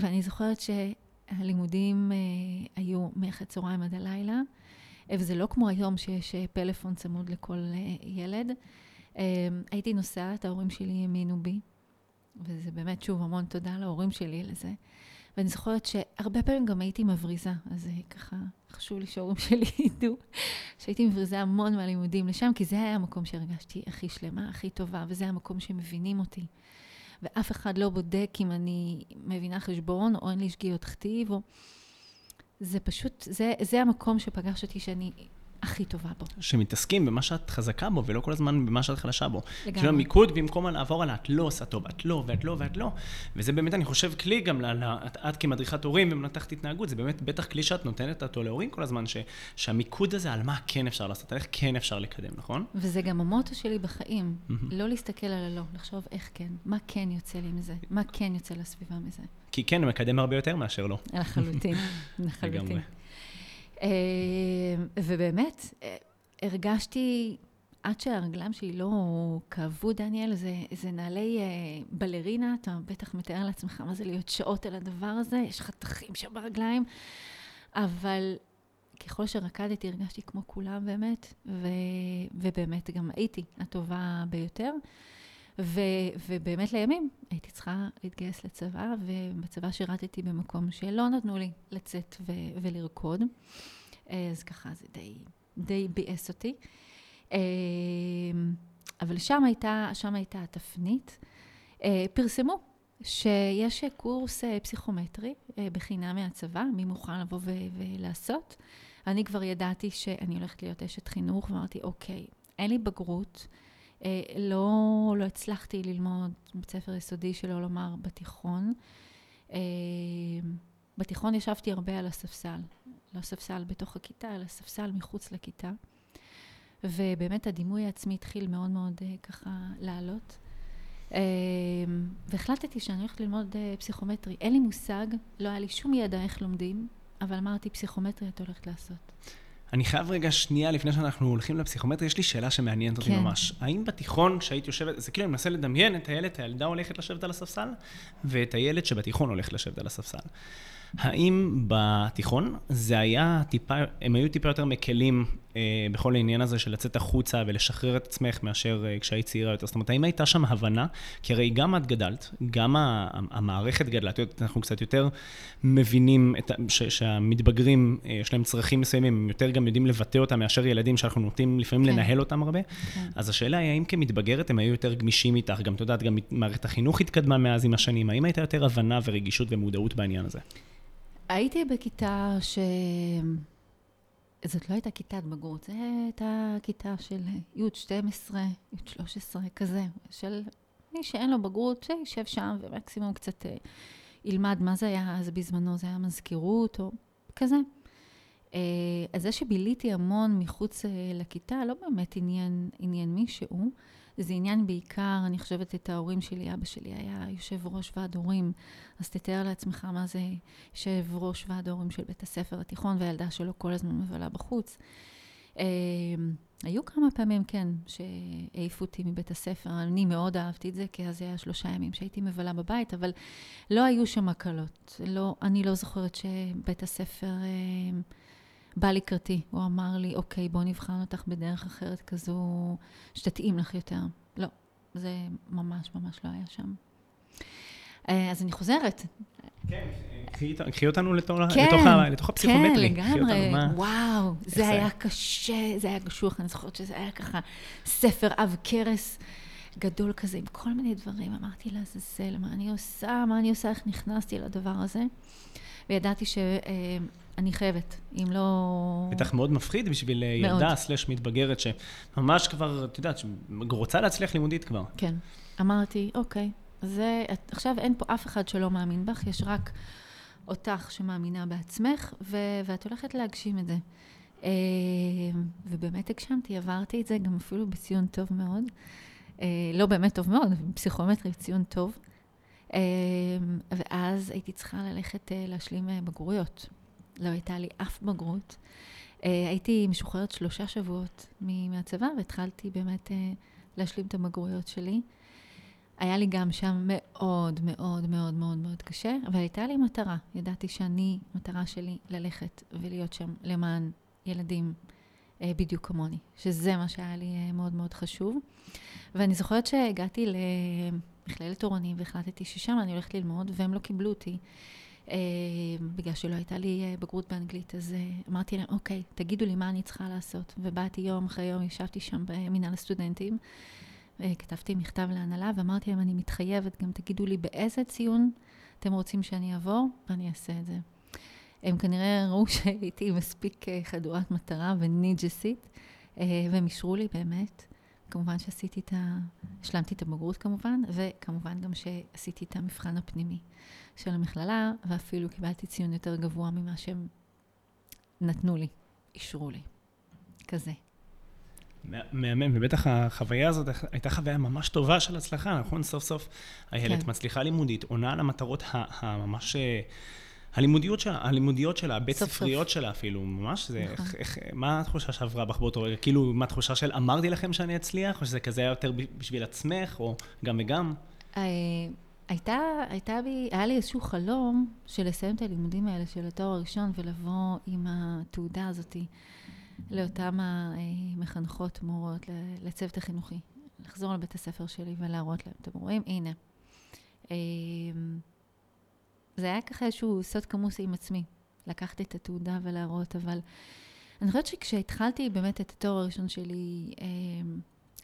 ואני זוכרת שהלימודים אה, היו מאחד צהריים עד הלילה, וזה לא כמו היום שיש אה, פלאפון צמוד לכל אה, ילד. אה, הייתי נוסעת, ההורים שלי האמינו בי, וזה באמת, שוב, המון תודה להורים שלי לזה. ואני זוכרת שהרבה פעמים גם הייתי מבריזה, אז ככה חשוב לי שההורים שלי ידעו שהייתי מבריזה המון מהלימודים לשם, כי זה היה המקום שהרגשתי הכי שלמה, הכי טובה, וזה המקום שמבינים אותי. ואף אחד לא בודק אם אני מבינה חשבון, או אין לי שגיאות כתיב, או... זה פשוט, זה, זה המקום שפגש אותי שאני הכי טובה בו. שמתעסקים במה שאת חזקה בו, ולא כל הזמן במה שאת חלשה בו. לגמרי. כאילו המיקוד במקום לעבור על את לא עושה טוב, את לא, ואת לא, ואת לא. וזה באמת, אני חושב, כלי גם, ל, את, את כמדריכת הורים ומנתחת התנהגות, זה באמת בטח כלי שאת נותנת אותו להורים כל הזמן, ש, שהמיקוד הזה על מה כן אפשר לעשות, איך כן אפשר לקדם, נכון? וזה גם המוטו שלי בחיים, לא להסתכל על הלא, לחשוב איך כן, מה כן יוצא לי מזה, מה כן יוצא לסביבה מזה. כי כן, הוא מקדם הרבה יותר מאשר לא. לחלוטין, לחלוטין. אה, ובאמת, אה, הרגשתי, עד שהרגליים שלי לא כאבו, דניאל, זה, זה נעלי אה, בלרינה, אתה בטח מתאר לעצמך מה זה להיות שעות על הדבר הזה, יש חתכים שם ברגליים, אבל ככל שרקדתי הרגשתי כמו כולם באמת, ו, ובאמת גם הייתי הטובה ביותר. ו, ובאמת לימים הייתי צריכה להתגייס לצבא, ובצבא שירתתי במקום שלא נתנו לי לצאת ו, ולרקוד. אז ככה זה די, די ביאס אותי. אה, אבל שם הייתה, שם הייתה התפנית. אה, פרסמו שיש קורס אה, פסיכומטרי בחינם מהצבא, מי מוכן לבוא ו- ולעשות. אני כבר ידעתי שאני הולכת להיות אשת חינוך, ואמרתי, אוקיי, אין לי בגרות. אה, לא, לא הצלחתי ללמוד בית ספר יסודי, שלא לומר בתיכון. אה, בתיכון ישבתי הרבה על הספסל. לא ספסל בתוך הכיתה, אלא ספסל מחוץ לכיתה. ובאמת הדימוי העצמי התחיל מאוד מאוד אה, ככה לעלות. והחלטתי שאני הולכת ללמוד פסיכומטרי. אין לי מושג, לא היה לי שום ידע איך לומדים, אבל אמרתי, פסיכומטרי את הולכת לעשות. אני חייב רגע שנייה, לפני שאנחנו הולכים לפסיכומטרי, יש לי שאלה שמעניינת אותי כן. ממש. האם בתיכון, כשהיית יושבת, זה כאילו אני מנסה לדמיין את הילד, הילדה הולכת לשבת על הספסל, ואת הילד שבתיכון הולך לשבת על הספסל. האם בתיכון זה היה טיפה, הם היו טיפה יותר מקלים אה, בכל העניין הזה של לצאת החוצה ולשחרר את עצמך מאשר אה, כשהיית צעירה יותר? זאת אומרת, האם הייתה שם הבנה? כי הרי גם את גדלת, גם המערכת גדלה, אנחנו קצת יותר מבינים את, ש, שהמתבגרים, אה, יש להם צרכים מסוימים, הם יותר גם יודעים לבטא אותם מאשר ילדים שאנחנו נוטים לפעמים כן. לנהל אותם הרבה. כן. אז השאלה היא, האם כמתבגרת הם היו יותר גמישים איתך? גם, את יודעת, גם מערכת החינוך התקדמה מאז עם השנים. האם הייתה יותר הבנה ורגישות ומודעות בעניין הזה? הייתי בכיתה ש... זאת לא הייתה כיתת בגרות, זו הייתה כיתה של י' 12, י' 13, כזה, של מי שאין לו בגרות, שישב שם ומקסימום קצת אה, ילמד מה זה היה אז בזמנו, זה היה מזכירות או כזה. אז זה שביליתי המון מחוץ לכיתה, לא באמת עניין, עניין מישהו. זה עניין בעיקר, אני חושבת, את ההורים שלי. אבא שלי היה יושב ראש ועד הורים, אז תתאר לעצמך מה זה יושב ראש ועד הורים של בית הספר התיכון, והילדה שלו כל הזמן מבלה בחוץ. אה, היו כמה פעמים, כן, שהעיפו אותי מבית הספר. אני מאוד אהבתי את זה, כי אז היה שלושה ימים שהייתי מבלה בבית, אבל לא היו שם הקלות. לא, אני לא זוכרת שבית הספר... אה, בא לקראתי, הוא אמר לי, אוקיי, בוא נבחן אותך בדרך אחרת כזו שתתאים לך יותר. לא, זה ממש ממש לא היה שם. אה, אז אני חוזרת. כן, קחי אותנו לתוך, כן, לתוך, לתוך הפסיכומטרי. כן, לגמרי, וואו, זה היה קשה, זה היה קשוח, אני זוכרת שזה היה ככה ספר עב כרס גדול כזה, עם כל מיני דברים. אמרתי לעזאזל, מה אני עושה, מה אני עושה, איך נכנסתי לדבר הזה. וידעתי ש... אה, חייבת, אם לא... בטח מאוד מפחיד בשביל אה. ילדה סלש מתבגרת, שממש כבר, את יודעת, רוצה להצליח לימודית כבר. כן. אמרתי, אוקיי, זה, עכשיו אין פה אף אחד שלא מאמין בך, יש רק אותך שמאמינה בעצמך, ו, ואת הולכת להגשים את זה. אה, ובאמת הגשמתי, עברתי את זה גם אפילו בציון טוב מאוד. לא באמת טוב מאוד, פסיכומטרי ציון טוב. ואז הייתי צריכה ללכת להשלים בגרויות. לא הייתה לי אף בגרות. Uh, הייתי משוחררת שלושה שבועות מהצבא, והתחלתי באמת להשלים את הבגרויות שלי. היה לי גם שם מאוד מאוד מאוד מאוד מאוד קשה, אבל הייתה לי מטרה. ידעתי שאני, מטרה שלי ללכת ולהיות שם למען ילדים בדיוק כמוני, שזה מה שהיה לי מאוד מאוד חשוב. ואני זוכרת שהגעתי למכללת תורנים והחלטתי ששם אני הולכת ללמוד, והם לא קיבלו אותי. אה, בגלל שלא הייתה לי אה, בגרות באנגלית, אז אה, אמרתי להם, אוקיי, תגידו לי מה אני צריכה לעשות. ובאתי יום אחרי יום, ישבתי שם במנהל הסטודנטים, כתבתי מכתב להנהלה, ואמרתי להם, אני מתחייבת, גם תגידו לי באיזה ציון אתם רוצים שאני אעבור, ואני אעשה את זה. הם כנראה ראו שהייתי מספיק חדורת מטרה וניג'סית, והם אישרו לי באמת. כמובן שעשיתי את ה... השלמתי את הבגרות כמובן, וכמובן גם שעשיתי את המבחן הפנימי של המכללה, ואפילו קיבלתי ציון יותר גבוה ממה שהם נתנו לי, אישרו לי. כזה. מהמם, ובטח החוויה הזאת הייתה חוויה ממש טובה של הצלחה, נכון? סוף סוף הילד כן. מצליחה לימודית, עונה על המטרות הממש... הלימודיות שלה, הלימודיות שלה, הבית ספריות שלה אפילו, ממש, זה, נכון. איך, איך, מה התחושה שעברה בך באותו רגע? כאילו, מה התחושה של אמרתי לכם שאני אצליח, או שזה כזה היה יותר בשביל עצמך, או גם וגם? אה, הייתה, הייתה בי, היה לי איזשהו חלום של לסיים את הלימודים האלה של התואר הראשון ולבוא עם התעודה הזאתי לאותם המחנכות, מורות, לצוות החינוכי. לחזור לבית הספר שלי ולהראות להם, אתם רואים? הנה. זה היה ככה איזשהו סוד כמוס עם עצמי, לקחת את התעודה ולהראות, אבל אני חושבת שכשהתחלתי באמת את התואר הראשון שלי, אה,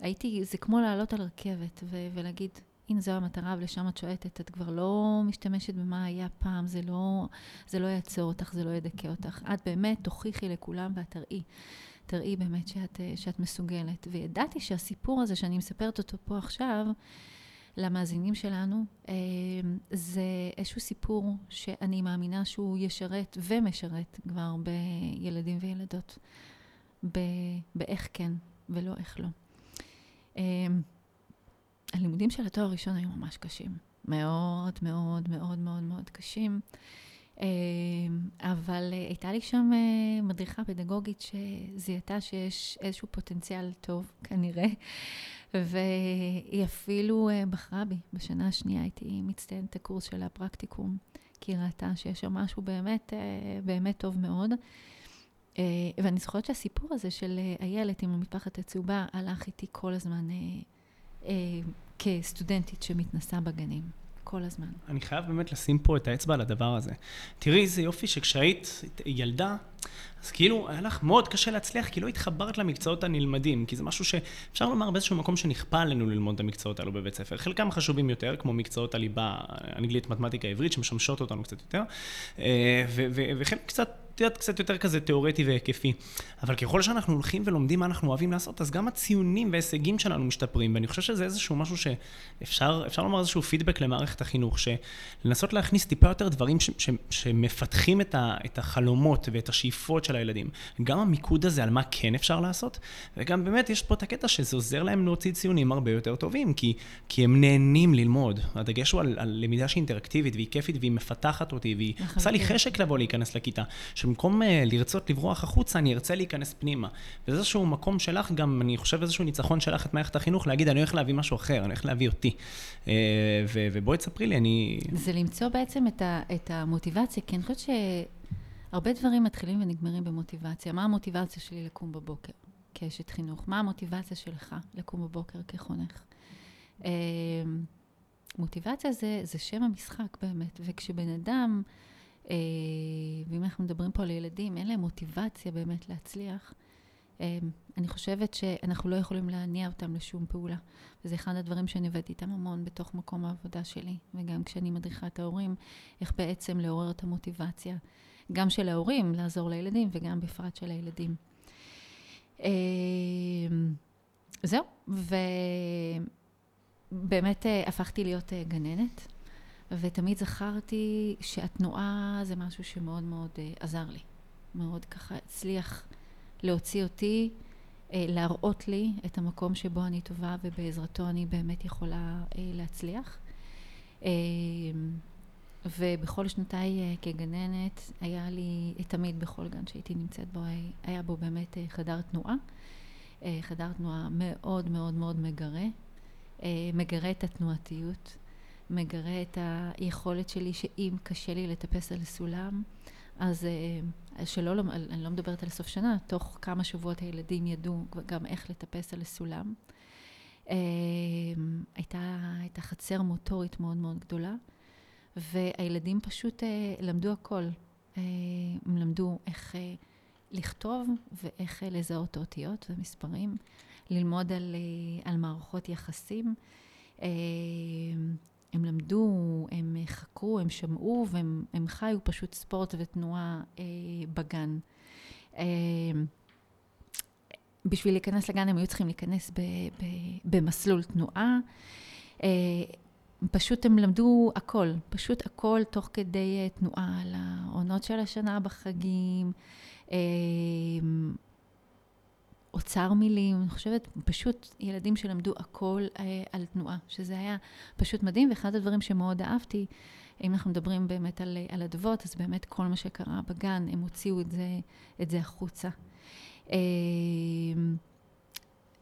הייתי, זה כמו לעלות על רכבת ו- ולהגיד, הנה זו המטרה ולשם את שועטת, את כבר לא משתמשת במה היה פעם, זה לא, זה לא יעצור אותך, זה לא ידכא אותך. את באמת תוכיחי לכולם ואת תראי, תראי באמת שאת, אה, שאת מסוגלת. וידעתי שהסיפור הזה שאני מספרת אותו פה עכשיו, למאזינים שלנו, אה, זה איזשהו סיפור שאני מאמינה שהוא ישרת ומשרת כבר בילדים וילדות, באיך כן ולא איך לא. אה, הלימודים של התואר הראשון היו ממש קשים. מאוד מאוד מאוד מאוד מאוד קשים. אה, אבל הייתה לי שם מדריכה פדגוגית שזיהתה שיש איזשהו פוטנציאל טוב, כנראה, והיא אפילו אה, בחרה בי. בשנה השנייה הייתי מצטיינת הקורס של הפרקטיקום, כי ראתה שיש שם משהו באמת, אה, באמת טוב מאוד. אה, ואני זוכרת שהסיפור הזה של איילת עם המטפחת הצהובה הלך איתי כל הזמן כסטודנטית שמתנסה בגנים. כל הזמן. אני חייב באמת לשים פה את האצבע על הדבר הזה. תראי איזה יופי שכשהיית ילדה, אז כאילו היה לך מאוד קשה להצליח, כי לא התחברת למקצועות הנלמדים, כי זה משהו שאפשר לומר באיזשהו מקום שנכפה עלינו ללמוד את המקצועות האלו בבית ספר. חלקם חשובים יותר, כמו מקצועות הליבה, אנגלית, מתמטיקה, עברית, שמשמשות אותנו קצת יותר, אה, וחלק קצת את יודעת, קצת יותר כזה תיאורטי והיקפי. אבל ככל שאנחנו הולכים ולומדים מה אנחנו אוהבים לעשות, אז גם הציונים וההישגים שלנו משתפרים, ואני חושב שזה איזשהו משהו שאפשר אפשר לומר איזשהו פידבק למערכת החינוך, שלנסות להכניס טיפה יותר דברים ש, ש, שמפתחים את, ה, את החלומות ואת השאיפות של הילדים. גם המיקוד הזה על מה כן אפשר לעשות, וגם באמת יש פה את הקטע שזה עוזר להם להוציא ציונים הרבה יותר טובים, כי, כי הם נהנים ללמוד. הדגש הוא על, על למידה שהיא אינטראקטיבית והיא כיפית והיא מפתחת אותי, והיא עושה לי חשק לבוא להיכנס לכיתה. שבמקום uh, לרצות לברוח החוצה, אני ארצה להיכנס פנימה. וזה איזשהו מקום שלך, גם אני חושב איזשהו ניצחון שלך את מערכת החינוך, להגיד, אני הולך להביא משהו אחר, אני הולך להביא אותי. Uh, ו- ובואי תספרי לי, אני... זה למצוא בעצם את, ה- את המוטיבציה, כי אני חושבת שהרבה דברים מתחילים ונגמרים במוטיבציה. מה המוטיבציה שלי לקום בבוקר כאשת חינוך? מה המוטיבציה שלך לקום בבוקר כחונך? Uh, מוטיבציה זה, זה שם המשחק באמת, וכשבן אדם, אה, ואם אנחנו מדברים פה על ילדים, אין להם מוטיבציה באמת להצליח, אה, אני חושבת שאנחנו לא יכולים להניע אותם לשום פעולה. וזה אחד הדברים שאני עובדת איתם המון בתוך מקום העבודה שלי, וגם כשאני מדריכה את ההורים, איך בעצם לעורר את המוטיבציה, גם של ההורים לעזור לילדים וגם בפרט של הילדים. אה, זהו, ו... באמת אה, הפכתי להיות אה, גננת, ותמיד זכרתי שהתנועה זה משהו שמאוד מאוד אה, עזר לי. מאוד ככה הצליח להוציא אותי, להראות לי את המקום שבו אני טובה ובעזרתו אני באמת יכולה להצליח. ובכל שנותיי כגננת היה לי, תמיד בכל גן שהייתי נמצאת בו, היה בו באמת חדר תנועה. חדר תנועה מאוד מאוד מאוד מגרה. אה, מגרה את התנועתיות, מגרה את היכולת שלי שאם קשה לי לטפס על סולם, אז אה, שלא, אני לא מדברת על סוף שנה, תוך כמה שבועות הילדים ידעו גם איך לטפס על סולם. אה, הייתה, הייתה חצר מוטורית מאוד מאוד גדולה, והילדים פשוט למדו הכל. הם למדו איך לכתוב ואיך לזהות אותיות ומספרים. ללמוד על, אה, על מערכות יחסים. אה, הם למדו, הם חקרו, הם שמעו והם חיו פשוט ספורט ותנועה אה, בגן. בשביל להיכנס לגן הם היו צריכים להיכנס ב, ב, במסלול תנועה. פשוט הם למדו הכל, פשוט הכל תוך כדי תנועה על העונות של השנה בחגים. אוצר מילים, אני חושבת, פשוט ילדים שלמדו הכל אה, על תנועה, שזה היה פשוט מדהים, ואחד הדברים שמאוד אהבתי, אם אנחנו מדברים באמת על, על אדוות, אז באמת כל מה שקרה בגן, הם הוציאו את זה, את זה החוצה. אה,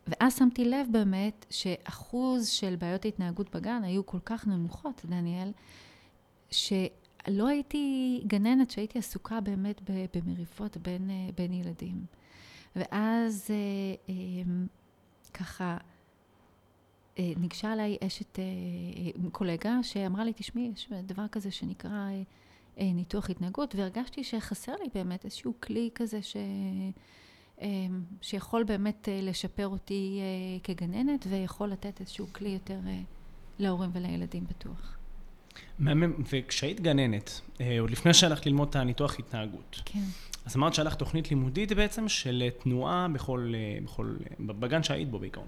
ואז שמתי לב באמת שאחוז של בעיות ההתנהגות בגן היו כל כך נמוכות, דניאל, שלא הייתי גננת שהייתי עסוקה באמת במריבות בין, אה, בין ילדים. ואז אה, אה, ככה אה, ניגשה אליי אשת קולגה שאמרה לי, תשמעי, יש דבר כזה שנקרא ניתוח התנהגות, והרגשתי שחסר לי באמת איזשהו כלי כזה ש... שיכול באמת לשפר אותי כגננת ויכול לתת איזשהו כלי יותר להורים ולילדים בטוח. מהמם, וכשהיית גננת, עוד לפני שהלכת ללמוד את הניתוח התנהגות, כן. אז אמרת שהיה לך תוכנית לימודית בעצם של תנועה בכל, בכל, בגן שהיית בו בעיקרון.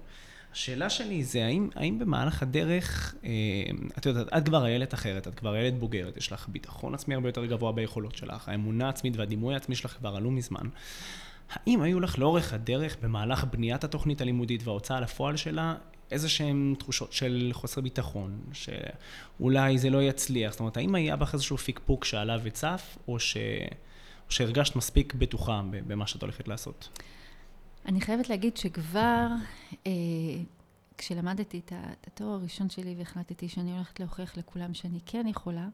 השאלה שלי זה, האם, האם במהלך הדרך, אה, את יודעת, את כבר איילת אחרת, את כבר איילת בוגרת, יש לך ביטחון עצמי הרבה יותר גבוה ביכולות שלך, האמונה העצמית והדימוי העצמי שלך כבר עלו מזמן. האם היו לך לאורך הדרך, במהלך בניית התוכנית הלימודית וההוצאה לפועל שלה, איזה שהן תחושות של חוסר ביטחון, שאולי זה לא יצליח? זאת אומרת, האם היה בך איזשהו פיקפוק שעלה וצף, או ש... שהרגשת מספיק בטוחה במה שאת הולכת לעשות? אני חייבת להגיד שכבר אה, כשלמדתי את התואר הראשון שלי והחלטתי שאני הולכת להוכיח לכולם שאני כן יכולה,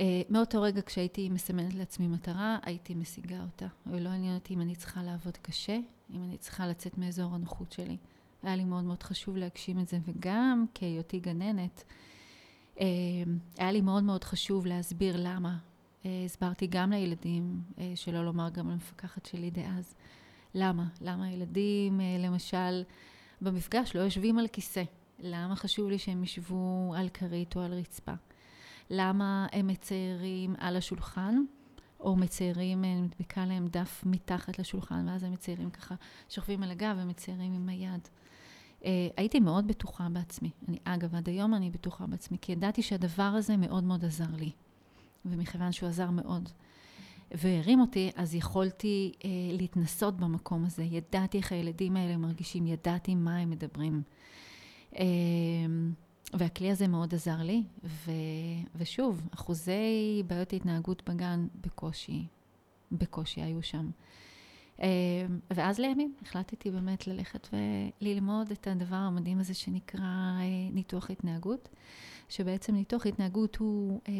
אה, מאותו רגע כשהייתי מסמנת לעצמי מטרה, הייתי משיגה אותה. ולא עניין אותי אם אני צריכה לעבוד קשה, אם אני צריכה לצאת מאזור הנוחות שלי. היה לי מאוד מאוד חשוב להגשים את זה, וגם כהיותי גננת, אה, היה לי מאוד מאוד חשוב להסביר למה אה, הסברתי גם לילדים, אה, שלא לומר גם למפקחת שלי דאז, למה? למה הילדים, למשל, במפגש לא יושבים על כיסא? למה חשוב לי שהם ישבו על כרית או על רצפה? למה הם מציירים על השולחן? או מציירים, אני מדביקה להם דף מתחת לשולחן, ואז הם מציירים ככה, שוכבים על הגב ומציירים עם היד. אה, הייתי מאוד בטוחה בעצמי. אני, אגב, עד היום אני בטוחה בעצמי, כי ידעתי שהדבר הזה מאוד מאוד עזר לי. ומכיוון שהוא עזר מאוד והרים אותי, אז יכולתי אה, להתנסות במקום הזה. ידעתי איך הילדים האלה מרגישים, ידעתי מה הם מדברים. אה, והכלי הזה מאוד עזר לי, ו, ושוב, אחוזי בעיות התנהגות בגן בקושי, בקושי היו שם. אה, ואז לימים החלטתי באמת ללכת וללמוד את הדבר המדהים הזה שנקרא אה, ניתוח התנהגות, שבעצם ניתוח התנהגות הוא... אה,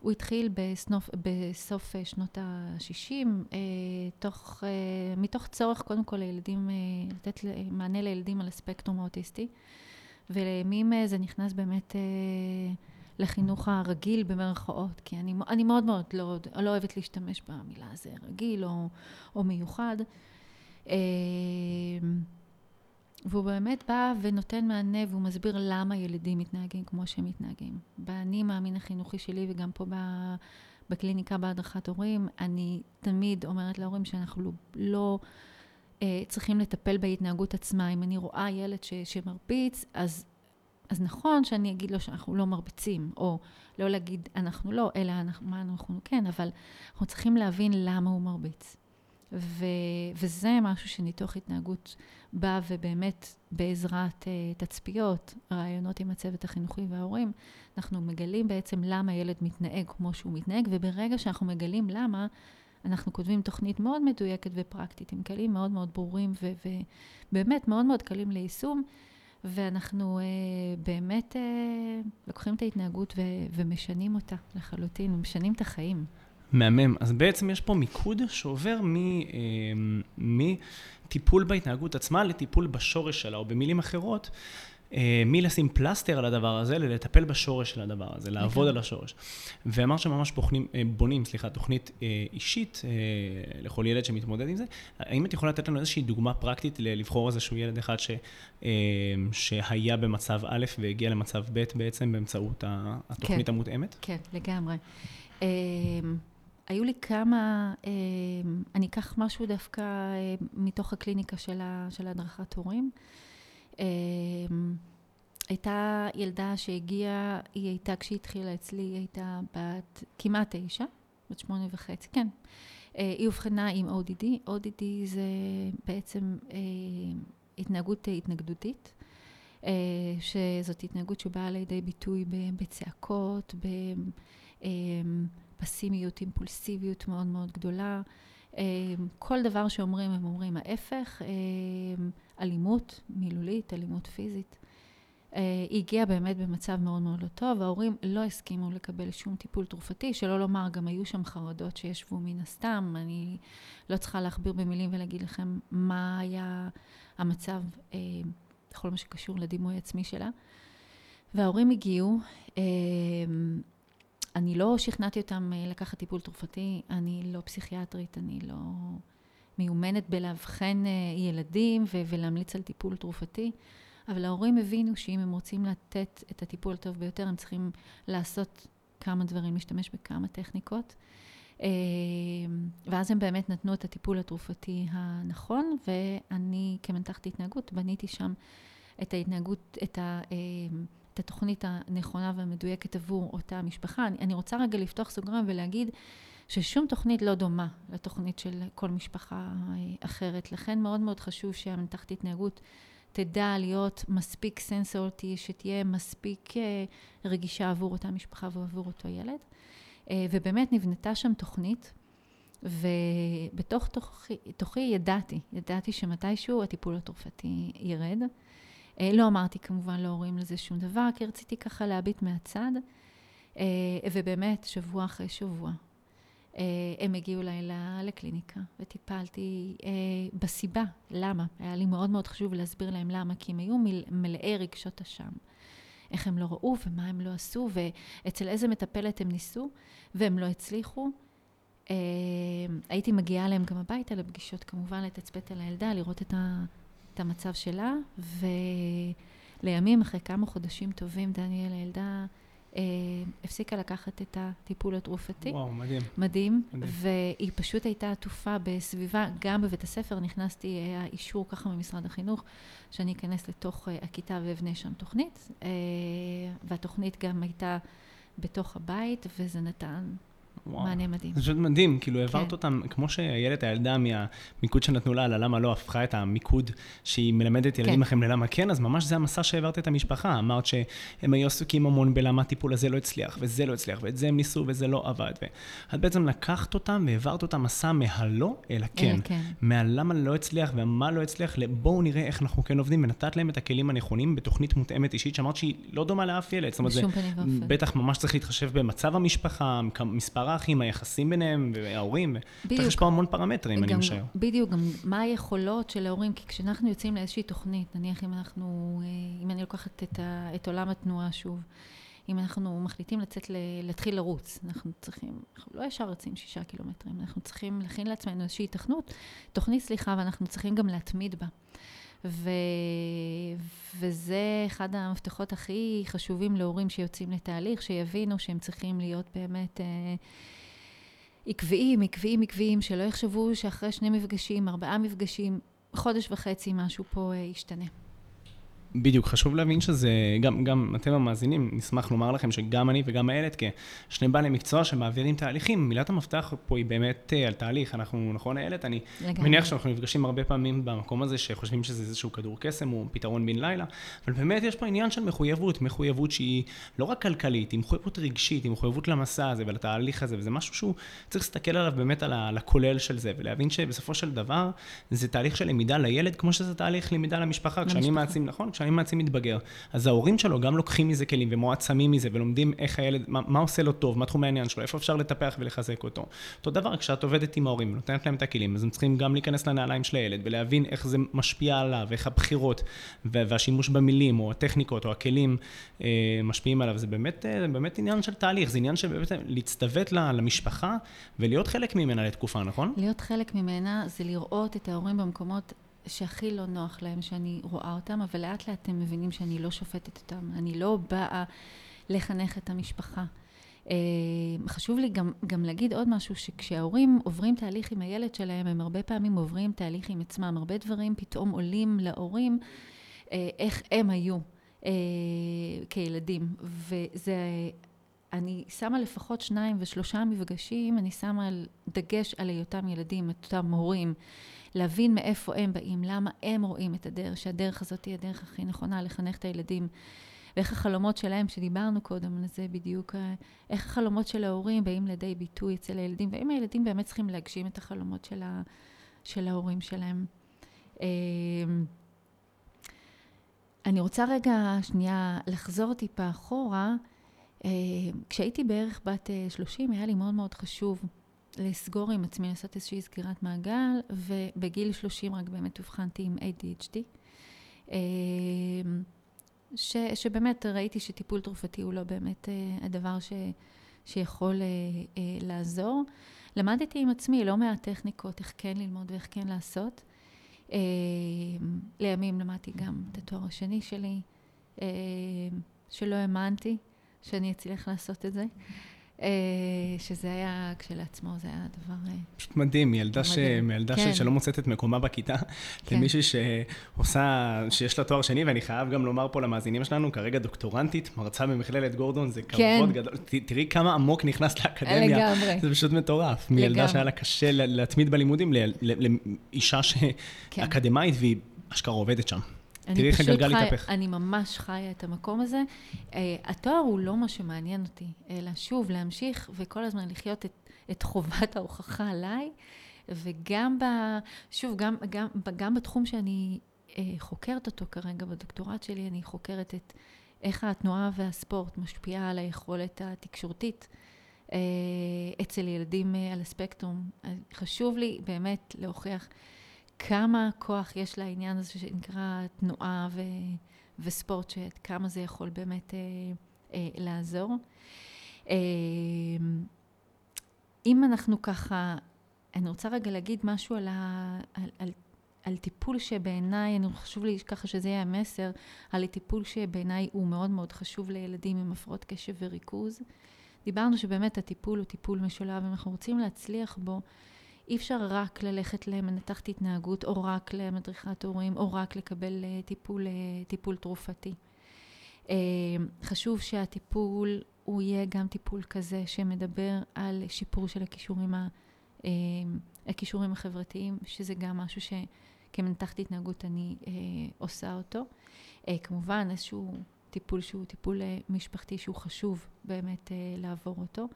הוא התחיל בסנוף, בסוף שנות ה-60, תוך, מתוך צורך קודם כל לילדים, לתת מענה לילדים על הספקטרום האוטיסטי, ולימים זה נכנס באמת לחינוך הרגיל במרכאות, כי אני, אני מאוד מאוד לא, לא אוהבת להשתמש במילה הזה, רגיל או, או מיוחד. אה, והוא באמת בא ונותן מענה והוא מסביר למה ילדים מתנהגים כמו שהם מתנהגים. באני מאמין החינוכי שלי וגם פה בקליניקה בהדרכת הורים, אני תמיד אומרת להורים שאנחנו לא, אה, צריכים לטפל בהתנהגות עצמה. אם אני רואה ילד ש, שמרביץ, אז אז נכון שאני אגיד לו שאנחנו לא מרביצים, או לא להגיד אנחנו לא, אלא אנחנו, מה אנחנו כן, אבל אנחנו צריכים להבין למה הוא מרביץ. ו, וזה משהו שניתוח התנהגות בא ובאמת בעזרת uh, תצפיות, רעיונות עם הצוות החינוכי וההורים, אנחנו מגלים בעצם למה ילד מתנהג כמו שהוא מתנהג, וברגע שאנחנו מגלים למה, אנחנו כותבים תוכנית מאוד מדויקת ופרקטית, עם כלים מאוד מאוד ברורים ובאמת מאוד מאוד קלים ליישום. ואנחנו אה, באמת אה, לוקחים את ההתנהגות ו- ומשנים אותה לחלוטין, ומשנים את החיים. מהמם. אז בעצם יש פה מיקוד שעובר אה, מטיפול בהתנהגות עצמה לטיפול בשורש שלה, או במילים אחרות, אה, מלשים פלסטר על הדבר הזה, ללטפל בשורש של הדבר הזה, לעבוד על השורש. ואמרת שממש בוחנים, אה, בונים, סליחה, תוכנית אה, אישית לכל ילד שמתמודד עם זה. האם את יכולה לתת לנו איזושהי דוגמה פרקטית לבחור איזשהו ילד אחד ש, שהיה במצב א' והגיע למצב ב' בעצם באמצעות התוכנית כן, המותאמת? כן, לגמרי. היו לי כמה, אני אקח משהו דווקא מתוך הקליניקה של הדרכת הורים. אמ, הייתה ילדה שהגיעה, היא הייתה, כשהיא התחילה אצלי, היא הייתה בת כמעט תשע, בת שמונה וחצי, כן. אה, היא אובחנה עם ODD, ODD זה בעצם אה, התנהגות התנגדותית, אה, שזאת התנהגות שבאה לידי ביטוי בצעקות, בפסימיות, אימפולסיביות מאוד מאוד גדולה. כל דבר שאומרים, הם אומרים ההפך. אלימות מילולית, אלימות פיזית. אה, היא הגיעה באמת במצב מאוד מאוד לא טוב, ההורים לא הסכימו לקבל שום טיפול תרופתי, שלא לומר, גם היו שם חרדות שישבו מן הסתם, אני לא צריכה להכביר במילים ולהגיד לכם מה היה המצב אה, בכל מה שקשור לדימוי עצמי שלה. וההורים הגיעו, אה, אני לא שכנעתי אותם לקחת טיפול תרופתי, אני לא פסיכיאטרית, אני לא מיומנת בלאבחן אה, ילדים ולהמליץ על טיפול תרופתי, אבל ההורים הבינו שאם הם רוצים לתת את הטיפול הטוב ביותר, הם צריכים לעשות כמה דברים, להשתמש בכמה טכניקות. אה, ואז הם באמת נתנו את הטיפול התרופתי הנכון, ואני כמנתחת התנהגות בניתי שם את ההתנהגות, את ה... אה, את התוכנית הנכונה והמדויקת עבור אותה משפחה. אני, אני רוצה רגע לפתוח סוגריים ולהגיד ששום תוכנית לא דומה לתוכנית של כל משפחה אה, אחרת. לכן מאוד מאוד חשוב שהמנתחת התנהגות תדע להיות מספיק סנסורטי, שתהיה מספיק אה, רגישה עבור אותה משפחה ועבור אותו ילד. אה, ובאמת נבנתה שם תוכנית, ובתוך תוכי, תוכי ידעתי, ידעתי שמתישהו הטיפול התרופתי ירד. לא אמרתי כמובן להורים לזה שום דבר, כי רציתי ככה להביט מהצד. ובאמת, שבוע אחרי שבוע, הם הגיעו אליי לקליניקה וטיפלתי אה, בסיבה, למה. היה לי מאוד מאוד חשוב להסביר להם למה, כי הם היו מלאי רגשות אשם. איך הם לא ראו ומה הם לא עשו, ואצל איזה מטפלת הם ניסו, והם לא הצליחו. אה, הייתי מגיעה אליהם גם הביתה לפגישות, כמובן, לתצפת על הילדה, לראות את, ה, את המצב שלה, ולימים, אחרי כמה חודשים טובים, דניאל, הילדה אה, הפסיקה לקחת את הטיפול התרופתי. וואו, מדהים. מדהים, מדהים. והיא פשוט הייתה עטופה בסביבה, גם בבית הספר נכנסתי, היה אישור ככה ממשרד החינוך, שאני אכנס לתוך אה, הכיתה ואבנה שם תוכנית, אה, והתוכנית גם הייתה בתוך הבית, וזה נתן וואו. מענה מדהים. זה פשוט מדהים, כאילו העברת כן. אותם, כמו שאיילת הילדה מהמיקוד שנתנו לה, על הלמה לא, הפכה את המיקוד שהיא מלמדת ילדים כן. אחרים ללמה כן, אז ממש זה המסע שהעברת את המשפחה. אמרת שהם היו עסוקים המון בלמה הטיפול הזה לא הצליח, וזה לא הצליח, ואת זה הם ניסו וזה לא עבד. ואת בעצם לקחת אותם והעברת אותם מסע מהלא אל הכן. אל כן. מהלמה לא הצליח ומה לא הצליח, לבואו נראה איך אנחנו כן עובדים, ונתת להם את הכלים הנכונים בתוכנית מותאמת אישית, שאמרת שהיא לא דומה לאף ילד. זאת אומרת, זה. בטח ממש צריך להתחשב במצב המשפחה, כ- האחים, היחסים ביניהם, וההורים, בטח יש פה המון פרמטרים, אני משער. בדיוק, גם מה היכולות של ההורים, כי כשאנחנו יוצאים לאיזושהי תוכנית, נניח אם אנחנו, אה, אם אני לוקחת את, ה, את עולם התנועה שוב, אם אנחנו מחליטים לצאת, ל, להתחיל לרוץ, אנחנו צריכים, אנחנו לא ישר רצים שישה קילומטרים, אנחנו צריכים להכין לעצמנו איזושהי תכנות, תוכנית, סליחה, ואנחנו צריכים גם להתמיד בה. ו... וזה אחד המפתחות הכי חשובים להורים שיוצאים לתהליך, שיבינו שהם צריכים להיות באמת... אה, עקביים, עקביים, עקביים, שלא יחשבו שאחרי שני מפגשים, ארבעה מפגשים, חודש וחצי משהו פה אה, ישתנה. בדיוק, חשוב להבין שזה, גם, גם אתם המאזינים, נשמח לומר לכם שגם אני וגם איילת, כשני בעלי מקצוע שמעבירים תהליכים, מילת המפתח פה היא באמת אה, על תהליך. אנחנו, נכון איילת? אני לגמרי. מניח שאנחנו נפגשים הרבה פעמים במקום הזה, שחושבים שזה איזשהו כדור קסם או פתרון בן לילה, אבל באמת יש פה עניין של מחויבות, מחויבות שהיא לא רק כלכלית, היא מחויבות רגשית, היא מחויבות למסע הזה ולתהליך הזה, וזה משהו שהוא צריך להסתכל עליו באמת על הכולל של זה, ולהבין שבסופו של דבר זה תהליך של למידה לילד, כמו שזה תהליך למידה למשפחה. כשאני. מעצים, נכון? כשאני מעצים מתבגר, אז ההורים שלו גם לוקחים מזה כלים ומועצמים מזה, ולומדים איך הילד, מה, מה עושה לו טוב, מה תחום העניין שלו, איפה אפשר לטפח ולחזק אותו. אותו דבר, כשאת עובדת עם ההורים ונותנת להם את הכלים, אז הם צריכים גם להיכנס לנעליים של הילד ולהבין איך זה משפיע עליו, איך הבחירות והשימוש במילים או הטכניקות או הכלים אה, משפיעים עליו. זה באמת, אה, באמת עניין של תהליך, זה עניין של באמת להצטוות למשפחה ולהיות חלק ממנה לתקופה, נכון? להיות חלק ממנה זה לראות את ההורים במקומות שהכי לא נוח להם שאני רואה אותם, אבל לאט לאט הם מבינים שאני לא שופטת אותם. אני לא באה לחנך את המשפחה. אה, חשוב לי גם, גם להגיד עוד משהו, שכשההורים עוברים תהליך עם הילד שלהם, הם הרבה פעמים עוברים תהליך עם עצמם. הרבה דברים פתאום עולים להורים, אה, איך הם היו אה, כילדים. וזה, אני שמה לפחות שניים ושלושה מפגשים, אני שמה דגש על היותם ילדים, את אותם הורים. להבין מאיפה הם באים, למה הם רואים את הדרך, שהדרך הזאת היא הדרך הכי נכונה לחנך את הילדים. ואיך החלומות שלהם, שדיברנו קודם על זה בדיוק, אה, איך החלומות של ההורים באים לידי ביטוי אצל הילדים, והאם הילדים באמת צריכים להגשים את החלומות של, ה, של ההורים שלהם. אה, אני רוצה רגע שנייה לחזור טיפה אחורה. אה, כשהייתי בערך בת אה, 30, היה לי מאוד מאוד חשוב לסגור עם עצמי, לעשות איזושהי סגירת מעגל, ובגיל 30 רק באמת אובחנתי עם ADHD. אה, ש, שבאמת ראיתי שטיפול תרופתי הוא לא באמת אה, הדבר ש, שיכול אה, אה, לעזור. למדתי עם עצמי לא מעט טכניקות, איך כן ללמוד ואיך כן לעשות. אה, לימים למדתי גם את התואר השני שלי, אה, שלא האמנתי שאני אצליח לעשות את זה. אה, שזה היה, כשלעצמו, זה היה דבר... אה, פשוט מדהים, ילדה, ש... ילדה כן. ש... שלא מוצאת את מקומה בכיתה, כן. למישהי שעושה, שיש לה תואר שני, ואני חייב גם לומר פה למאזינים שלנו, כרגע דוקטורנטית, מרצה במכללת גורדון, זה כבוד כן. גדול. ת... תראי כמה עמוק נכנס לאקדמיה. לגמרי. זה פשוט מטורף. מילדה לגמרי. שהיה לה קשה ל- להתמיד בלימודים, ל... ל... לאישה ש... כן. אקדמאית, והיא אשכרה עובדת שם. תראי איך הגלגל התהפך. אני ממש חיה את המקום הזה. Uh, התואר הוא לא מה שמעניין אותי, אלא שוב, להמשיך וכל הזמן לחיות את, את חובת ההוכחה עליי, וגם ב... שוב, גם, גם, גם בתחום שאני uh, חוקרת אותו כרגע, בדוקטורט שלי, אני חוקרת את איך התנועה והספורט משפיעה על היכולת התקשורתית. uh, אצל ילדים על הספקטרום. חשוב לי באמת להוכיח כמה כוח יש לעניין הזה שנקרא תנועה ו, וספורט, שכמה זה יכול באמת אה, אה, לעזור. אה, אם אנחנו ככה, אני רוצה רגע להגיד משהו על, ה, על, על, על טיפול שבעיניי, חשוב לי ככה שזה יהיה המסר, על טיפול שבעיניי הוא מאוד מאוד חשוב לילדים עם הפרעות קשב וריכוז. דיברנו שבאמת הטיפול הוא טיפול משולב, אם אנחנו רוצים להצליח בו, אי אפשר רק ללכת למנתחת התנהגות, או רק למדריכת הורים, או רק לקבל אה, טיפול, אה, טיפול תרופתי. אה, חשוב שהטיפול הוא יהיה גם טיפול כזה שמדבר על שיפור של הכישורים, ה, הכישורים החברתיים, שזה גם משהו שכמנתחת התנהגות אני עושה אותו. כמובן, איזשהו טיפול שהוא טיפול משפחתי שהוא חשוב באמת לעבור אותו.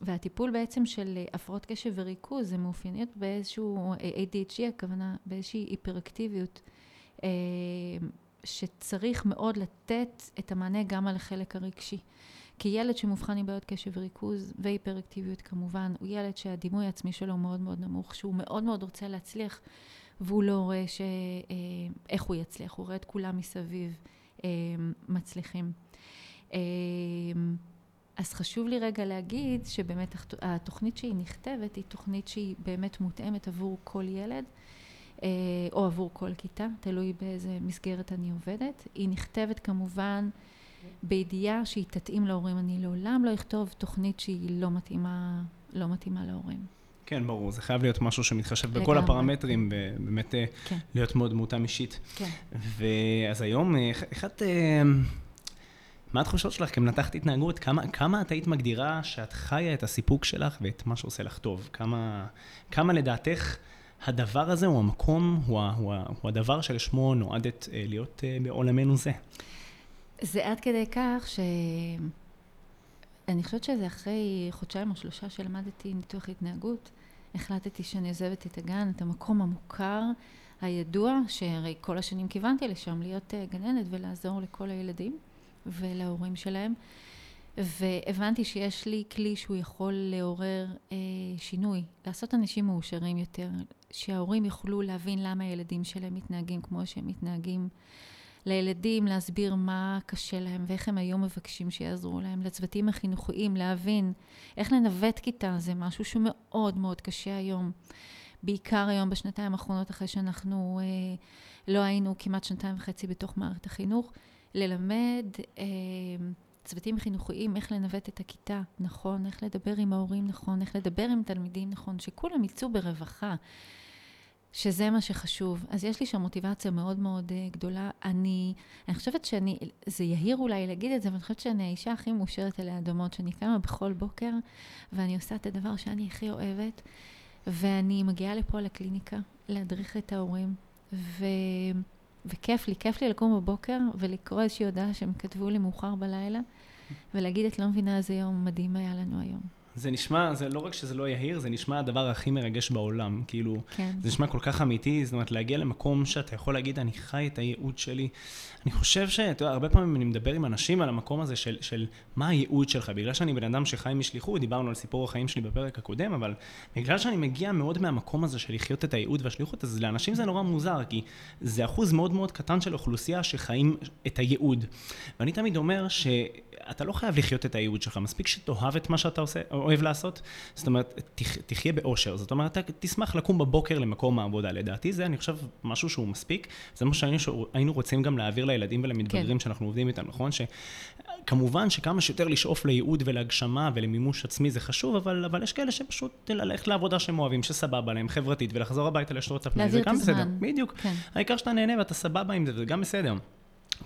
והטיפול בעצם של הפרעות קשב וריכוז, זה מאופייניות באיזשהו ADHD, הכוונה באיזושהי היפראקטיביות, אה, שצריך מאוד לתת את המענה גם על החלק הרגשי. כי ילד שמאובחן עם בעיות קשב וריכוז והיפראקטיביות כמובן, הוא ילד שהדימוי העצמי שלו מאוד מאוד נמוך, שהוא מאוד מאוד רוצה להצליח, והוא לא רואה ש... אה, איך הוא יצליח, הוא רואה את כולם מסביב אה, מצליחים. אז חשוב לי רגע להגיד שבאמת התוכנית שהיא נכתבת היא תוכנית שהיא באמת מותאמת עבור כל ילד אה, או עבור כל כיתה, תלוי באיזה מסגרת אני עובדת. היא נכתבת כמובן בידיעה שהיא תתאים להורים. אני לעולם לא אכתוב תוכנית שהיא לא מתאימה, לא מתאימה להורים. כן, ברור, זה חייב להיות משהו שמתחשב בכל לגמרי. הפרמטרים, ובאמת אה, כן. להיות מאוד מותאם אישית. כן. ואז היום, אה, את... מה התחושות שלך כמנתחת התנהגות? כמה, כמה את היית מגדירה שאת חיה את הסיפוק שלך ואת מה שעושה לך טוב? כמה, כמה לדעתך הדבר הזה הוא המקום, הוא, הוא, הוא הדבר שלשמו נועדת אה, להיות אה, בעולמנו זה? זה עד כדי כך ש... אני חושבת שזה אחרי חודשיים או שלושה שלמדתי ניתוח התנהגות, החלטתי שאני עוזבת את הגן, את המקום המוכר, הידוע, שהרי כל השנים כיוונתי לשם, להיות אה, גננת ולעזור לכל הילדים. ולהורים שלהם. והבנתי שיש לי כלי שהוא יכול לעורר אה, שינוי, לעשות אנשים מאושרים יותר, שההורים יוכלו להבין למה הילדים שלהם מתנהגים כמו שהם מתנהגים. לילדים להסביר מה קשה להם ואיך הם היום מבקשים שיעזרו להם, לצוותים החינוכיים להבין איך לנווט כיתה זה משהו שמאוד מאוד קשה היום. בעיקר היום בשנתיים האחרונות אחרי שאנחנו אה, לא היינו כמעט שנתיים וחצי בתוך מערכת החינוך. ללמד אה, צוותים חינוכיים איך לנווט את הכיתה נכון, איך לדבר עם ההורים נכון, איך לדבר עם תלמידים נכון, שכולם יצאו ברווחה, שזה מה שחשוב. אז יש לי שם מוטיבציה מאוד מאוד אה, גדולה. אני, אני חושבת שאני, זה יהיר אולי להגיד את זה, אבל אני חושבת שאני האישה הכי מאושרת עלי אדמות, שאני קמה בכל בוקר ואני עושה את הדבר שאני הכי אוהבת, ואני מגיעה לפה לקליניקה להדריך את ההורים. ו... וכיף לי, כיף לי לקום בבוקר ולקרוא איזושהי הודעה שהם כתבו לי מאוחר בלילה, ולהגיד, את לא מבינה איזה יום מדהים היה לנו היום. זה נשמע, זה לא רק שזה לא יהיר, זה נשמע הדבר הכי מרגש בעולם. כאילו, כן. זה נשמע כל כך אמיתי, זאת אומרת, להגיע למקום שאתה יכול להגיד, אני חי את הייעוד שלי. אני חושב שאתה יודע, הרבה פעמים אני מדבר עם אנשים על המקום הזה של, של מה הייעוד שלך. בגלל שאני בן אדם שחי משליחות, דיברנו על סיפור החיים שלי בפרק הקודם, אבל בגלל שאני מגיע מאוד מהמקום הזה של לחיות את הייעוד והשליחות, אז לאנשים זה נורא מוזר, כי זה אחוז מאוד מאוד קטן של אוכלוסייה שחיים את הייעוד. ואני תמיד אומר ש... אתה לא חייב לחיות את הייעוד שלך, מספיק שתאהב את מה שאתה עושה, אוהב לעשות. זאת אומרת, תח, תחיה באושר. זאת אומרת, אתה תשמח לקום בבוקר למקום העבודה. לדעתי זה, אני חושב, משהו שהוא מספיק. זה מה שהיינו רוצים גם להעביר לילדים ולמתבגרים כן. שאנחנו עובדים איתם, נכון? שכמובן שכמה שיותר לשאוף לייעוד ולהגשמה ולמימוש עצמי זה חשוב, אבל, אבל יש כאלה שפשוט ללכת לעבודה שהם אוהבים, שסבבה להם, חברתית, ולחזור הביתה לשתות את הפנים, זה גם בסדר. בדיוק. כן. העיקר שאתה נהנה ואתה סבבה עם זה, זה גם בסדר.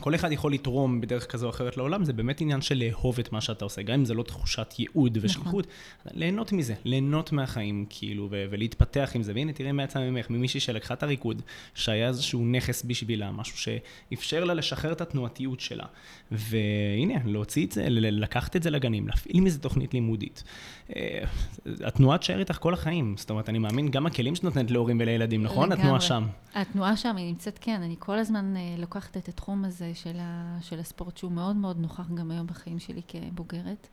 כל אחד יכול לתרום בדרך כזו או אחרת לעולם, זה באמת עניין של לאהוב את מה שאתה עושה, גם אם זה לא תחושת ייעוד ושליחות, נכון. ליהנות מזה, ליהנות מהחיים, כאילו, ו- ולהתפתח עם זה. והנה, תראה מה יצא ממך, ממישהי שלקחה את הריקוד, שהיה איזשהו נכס בשבילה, משהו שאפשר לה לשחרר את התנועתיות שלה. והנה, להוציא את זה, לקחת את זה לגנים, להפעיל מזה תוכנית לימודית. אה, התנועה תשאר איתך כל החיים, זאת אומרת, אני מאמין, גם הכלים שאת נותנת להורים ולילדים, נכון? התנועה שם. התנועה שם, היא נמצאת, כן, אני כל הזמן אה, לוקחת את התחום הזה. הזה של, ה, של הספורט, שהוא מאוד מאוד נוכח גם היום בחיים שלי כבוגרת.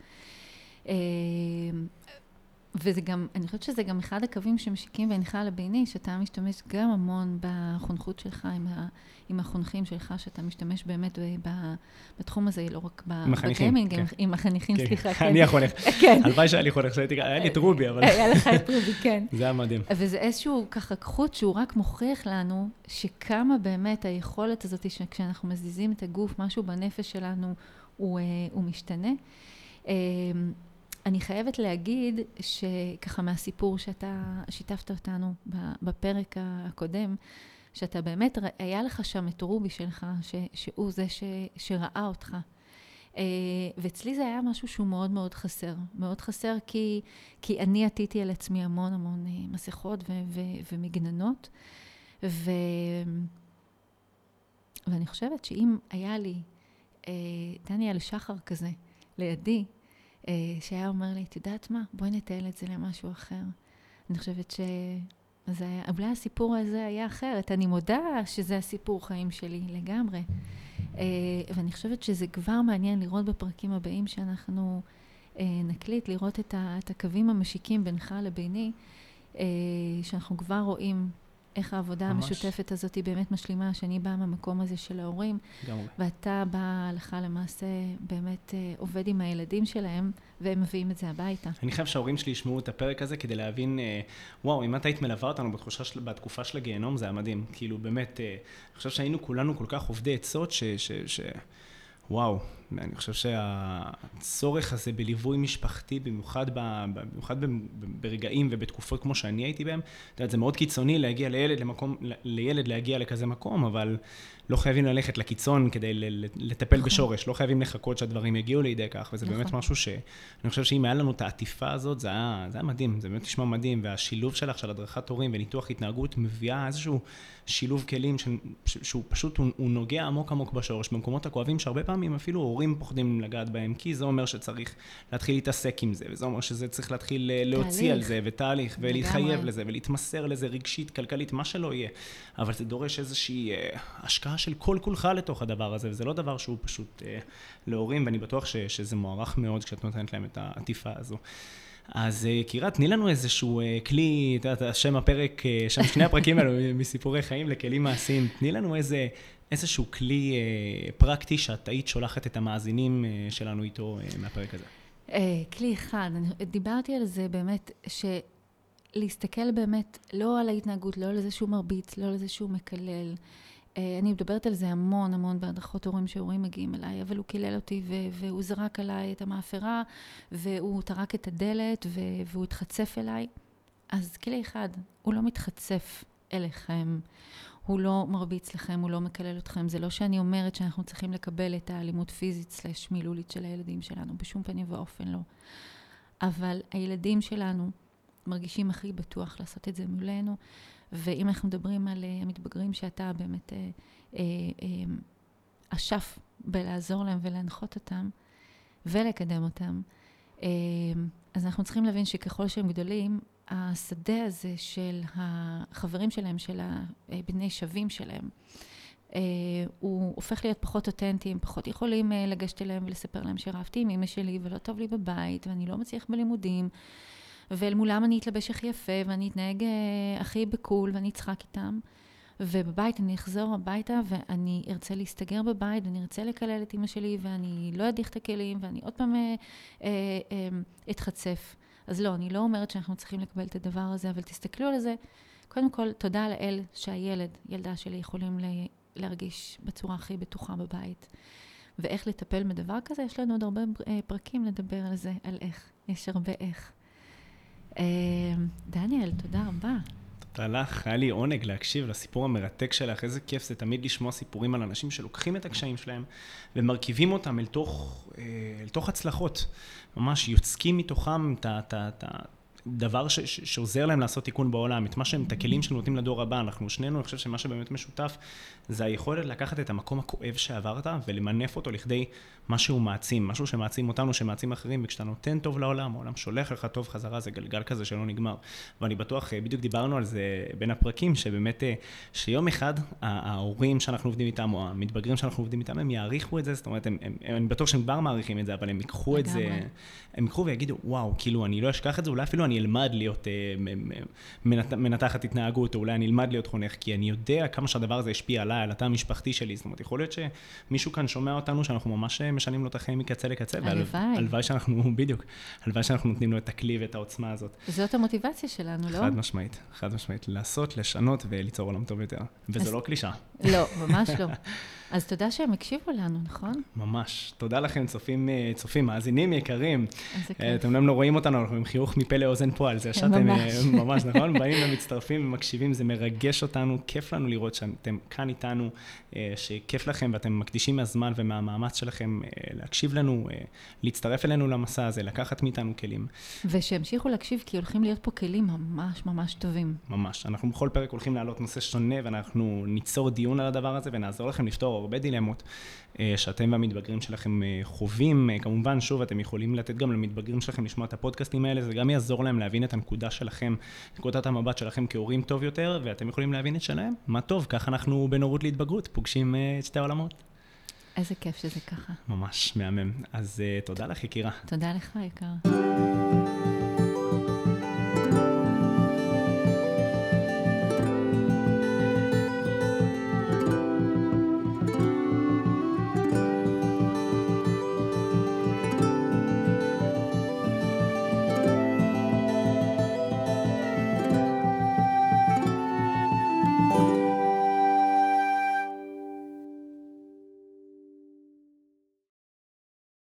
אה, וזה גם, אני חושבת שזה גם אחד הקווים שמשיקים בינך לביני, שאתה משתמש גם המון בחונכות שלך עם, ה, עם החונכים שלך, שאתה משתמש באמת ב, בתחום הזה, לא רק בגיימינג, כן. עם החניכים, כן. סליחה. כן. אני החונך. כן. הלוואי שהיה לי חונך, היה לי את רובי, אבל... היה לך את רובי, כן. זה היה מדהים. וזה איזשהו ככה חוט שהוא רק מוכיח לנו שכמה באמת היכולת הזאת, שכשאנחנו מזיזים את הגוף, משהו בנפש שלנו, הוא, אה, הוא משתנה. אני חייבת להגיד שככה מהסיפור שאתה שיתפת אותנו בפרק הקודם, שאתה באמת, היה לך שם את רובי שלך, ש, שהוא זה ש, שראה אותך. אה, ואצלי זה היה משהו שהוא מאוד מאוד חסר. מאוד חסר כי, כי אני עטיתי על עצמי המון המון אה, מסכות ו, ו, ומגננות. ו, ואני חושבת שאם היה לי אה, דניאל שחר כזה לידי, שהיה אומר לי, את יודעת מה? בואי נטייל את זה למשהו אחר. אני חושבת ש... אז אולי הסיפור הזה היה אחרת. אני מודה שזה הסיפור חיים שלי לגמרי. אה, ואני חושבת שזה כבר מעניין לראות בפרקים הבאים שאנחנו נקליט, לראות את, הקווים המשיקים בינך לביני, שאנחנו כבר רואים איך העבודה ממש. המשותפת הזאת היא באמת משלימה, שאני באה מהמקום הזה של ההורים, גמרי. ואתה בא לך למעשה באמת אה, עובד עם הילדים שלהם, והם מביאים את זה הביתה. אני חייב שההורים שלי ישמעו את הפרק הזה כדי להבין, אה, וואו, אם את היית מלווה אותנו בתחושה של, בתקופה של הגיהנום, זה היה מדהים. כאילו, באמת, אה, אני חושב שהיינו כולנו כל כך עובדי עצות, ש... ש, ש וואו, אני חושב שהצורך הזה בליווי משפחתי, במיוחד, ב, במיוחד ברגעים ובתקופות כמו שאני הייתי בהם, את יודעת, זה מאוד קיצוני להגיע לילד למקום, לילד להגיע לכזה מקום, אבל לא חייבים ללכת לקיצון כדי לטפל נכון. בשורש, לא חייבים לחכות שהדברים יגיעו לידי כך, וזה נכון. באמת משהו שאני חושב שאם היה לנו את העטיפה הזאת, זה היה, זה היה מדהים, זה באמת נשמע מדהים, והשילוב שלך של הדרכת הורים וניתוח התנהגות מביאה איזשהו שילוב כלים ש, ש, שהוא פשוט, הוא, הוא נוגע עמוק עמוק בשורש, במקומות הכואבים שהרבה פעמים אפילו הורים פוחדים לגעת בהם, כי זה אומר שצריך להתחיל להתעסק עם זה, וזה אומר שזה צריך להתחיל אה, להוציא תהליך. על זה, ותהליך, ולהתחייב לזה, ולהתמסר לזה רגשית, כלכלית, מה שלא יהיה. אבל זה דורש איזושהי אה, השקעה של כל כולך לתוך הדבר הזה, וזה לא דבר שהוא פשוט אה, להורים, ואני בטוח ש, שזה מוערך מאוד כשאת נותנת להם את העטיפה הזו. אז אה, קירה, תני לנו איזשהו אה, כלי, את יודעת, שם הפרק, שם שני הפרקים האלו מסיפורי חיים לכלים מעשיים, תני לנו איזה, איזשהו כלי אה, פרקטי שאת היית שולחת את המאזינים אה, שלנו איתו אה, מהפרק הזה. אה, כלי אחד, אני דיברתי על זה באמת, ש... להסתכל באמת לא על ההתנהגות, לא על זה שהוא מרביץ, לא על זה שהוא מקלל. אה, אני מדברת על זה המון המון בהדרכות הורים שהורים מגיעים אליי, אבל הוא קילל אותי והוא זרק עליי את המאפרה, והוא טרק את הדלת והוא התחצף אליי. אז כלי אחד, הוא לא מתחצף אליכם, הוא לא מרביץ לכם, הוא לא מקלל אתכם. זה לא שאני אומרת שאנחנו צריכים לקבל את האלימות פיזית סלש מילולית של הילדים שלנו, בשום פנים ואופן לא. אבל הילדים שלנו מרגישים הכי בטוח לעשות את זה מולנו, ואם אנחנו מדברים על uh, המתבגרים שאתה באמת uh, uh, uh, אשף בלעזור להם ולהנחות אותם ולקדם אותם, uh, אז אנחנו צריכים להבין שככל שהם גדולים, השדה הזה של החברים שלהם, של הבני שווים שלהם, Uh, הוא הופך להיות פחות אותנטי, הם פחות יכולים uh, לגשת אליהם ולספר להם שרבתי עם אמא שלי ולא טוב לי בבית ואני לא מצליח בלימודים ואל מולם אני אתלבש הכי יפה, ואני אתנהג אה, הכי בקול, ואני אצחק איתם. ובבית אני אחזור הביתה ואני ארצה להסתגר בבית ואני ארצה לקלל את אימא שלי ואני לא אדיח את הכלים ואני עוד פעם אה, אה, אה, אתחצף. אז לא, אני לא אומרת שאנחנו צריכים לקבל את הדבר הזה, אבל תסתכלו על זה. קודם כל, תודה לאל שהילד, ילדה שלי, יכולים להרגיש בצורה הכי בטוחה בבית. ואיך לטפל בדבר כזה, יש לנו עוד הרבה אה, פרקים לדבר על זה, על איך. יש הרבה איך. אה, דניאל, תודה רבה. תודה לך, היה לי עונג להקשיב לסיפור המרתק שלך, איזה כיף זה תמיד לשמוע סיפורים על אנשים שלוקחים את הקשיים שלהם ומרכיבים אותם אל תוך, אה, אל תוך הצלחות. ממש יוצקים מתוכם את הדבר ש, ש, שעוזר להם לעשות תיקון בעולם, את מה שהם, את הכלים שנותנים לדור הבא. אנחנו שנינו, אני חושב שמה שבאמת משותף זה היכולת לקחת את המקום הכואב שעברת ולמנף אותו לכדי משהו מעצים, משהו שמעצים אותנו, שמעצים אחרים, וכשאתה נותן טוב לעולם, העולם שולח לך טוב חזרה, זה גלגל כזה שלא נגמר. ואני בטוח, אה, בדיוק דיברנו על זה בין הפרקים, שבאמת, אה, שיום אחד ההורים שאנחנו עובדים איתם, או המתבגרים שאנחנו עובדים איתם, הם יעריכו את זה, זאת אומרת, הם, הם, הם, אני בטוח שהם כבר מעריכים את זה, אבל הם ייקחו את זה, הם ייקחו ויגידו, וואו, כאילו, אני לא אשכח את זה, אולי אפילו אני אלמד להיות אה, מנת, מנתחת התנהגות, או אולי אני אלמד להיות חונך, כי אני יודע כמה שהדבר הזה השפיע עליי, על התא המשפחתי שלי, זאת אומרת, יכול להיות שמישהו כאן שומע אותנו, שאנחנו ממש משנים לו את החיים מקצה לקצה. הלוואי. הלוואי שאנחנו, בדיוק, הלוואי שאנחנו נותנים לו את הכלי ואת העוצמה הזאת. זאת המוטיבציה שלנו, לא? חד משמעית, חד משמעית. לעשות, לשנות וליצור עולם טוב יותר. וזה אז... לא קלישה. לא, ממש לא. אז תודה שהם הקשיבו לנו, נכון? ממש. תודה לכם, צופים, אה, צופים, מאזינים יקרים. איזה כיף. אתם לא רואים אותנו, אנחנו עם חיוך מפה לאוזן פה על זה שאתם אה, ממש, ממש נכון? באים ומצטרפים ומקשיבים, זה מרגש אותנו, כיף לנו לראות שאתם כאן איתנו, אה, שכיף לכם ואתם מקדישים מהזמן ומהמאמץ שלכם להקשיב לנו, להצטרף אלינו למסע הזה, לקחת מאיתנו כלים. ושימשיכו להקשיב, כי הולכים להיות פה כלים ממש ממש טובים. ממש. אנחנו בכל פרק הולכים להעלות נושא שונה, ואנחנו ניצור דיון על הדבר הזה ונעזור לכם לפתור הרבה דילמות אה, שאתם והמתבגרים שלכם אה, חווים. אה, כמובן, שוב, אתם יכולים לתת גם למתבגרים שלכם לשמוע את הפודקאסטים האלה, זה גם יעזור להם להבין את הנקודה שלכם, נקודת המבט שלכם כהורים טוב יותר, ואתם יכולים להבין את שלהם. מה טוב, ככה אנחנו בנורות להתבגרות, פוגשים את שתי העולמות. איזה כיף שזה ככה. ממש מהמם. אז uh, תודה לך, יקירה. תודה לך, יקר.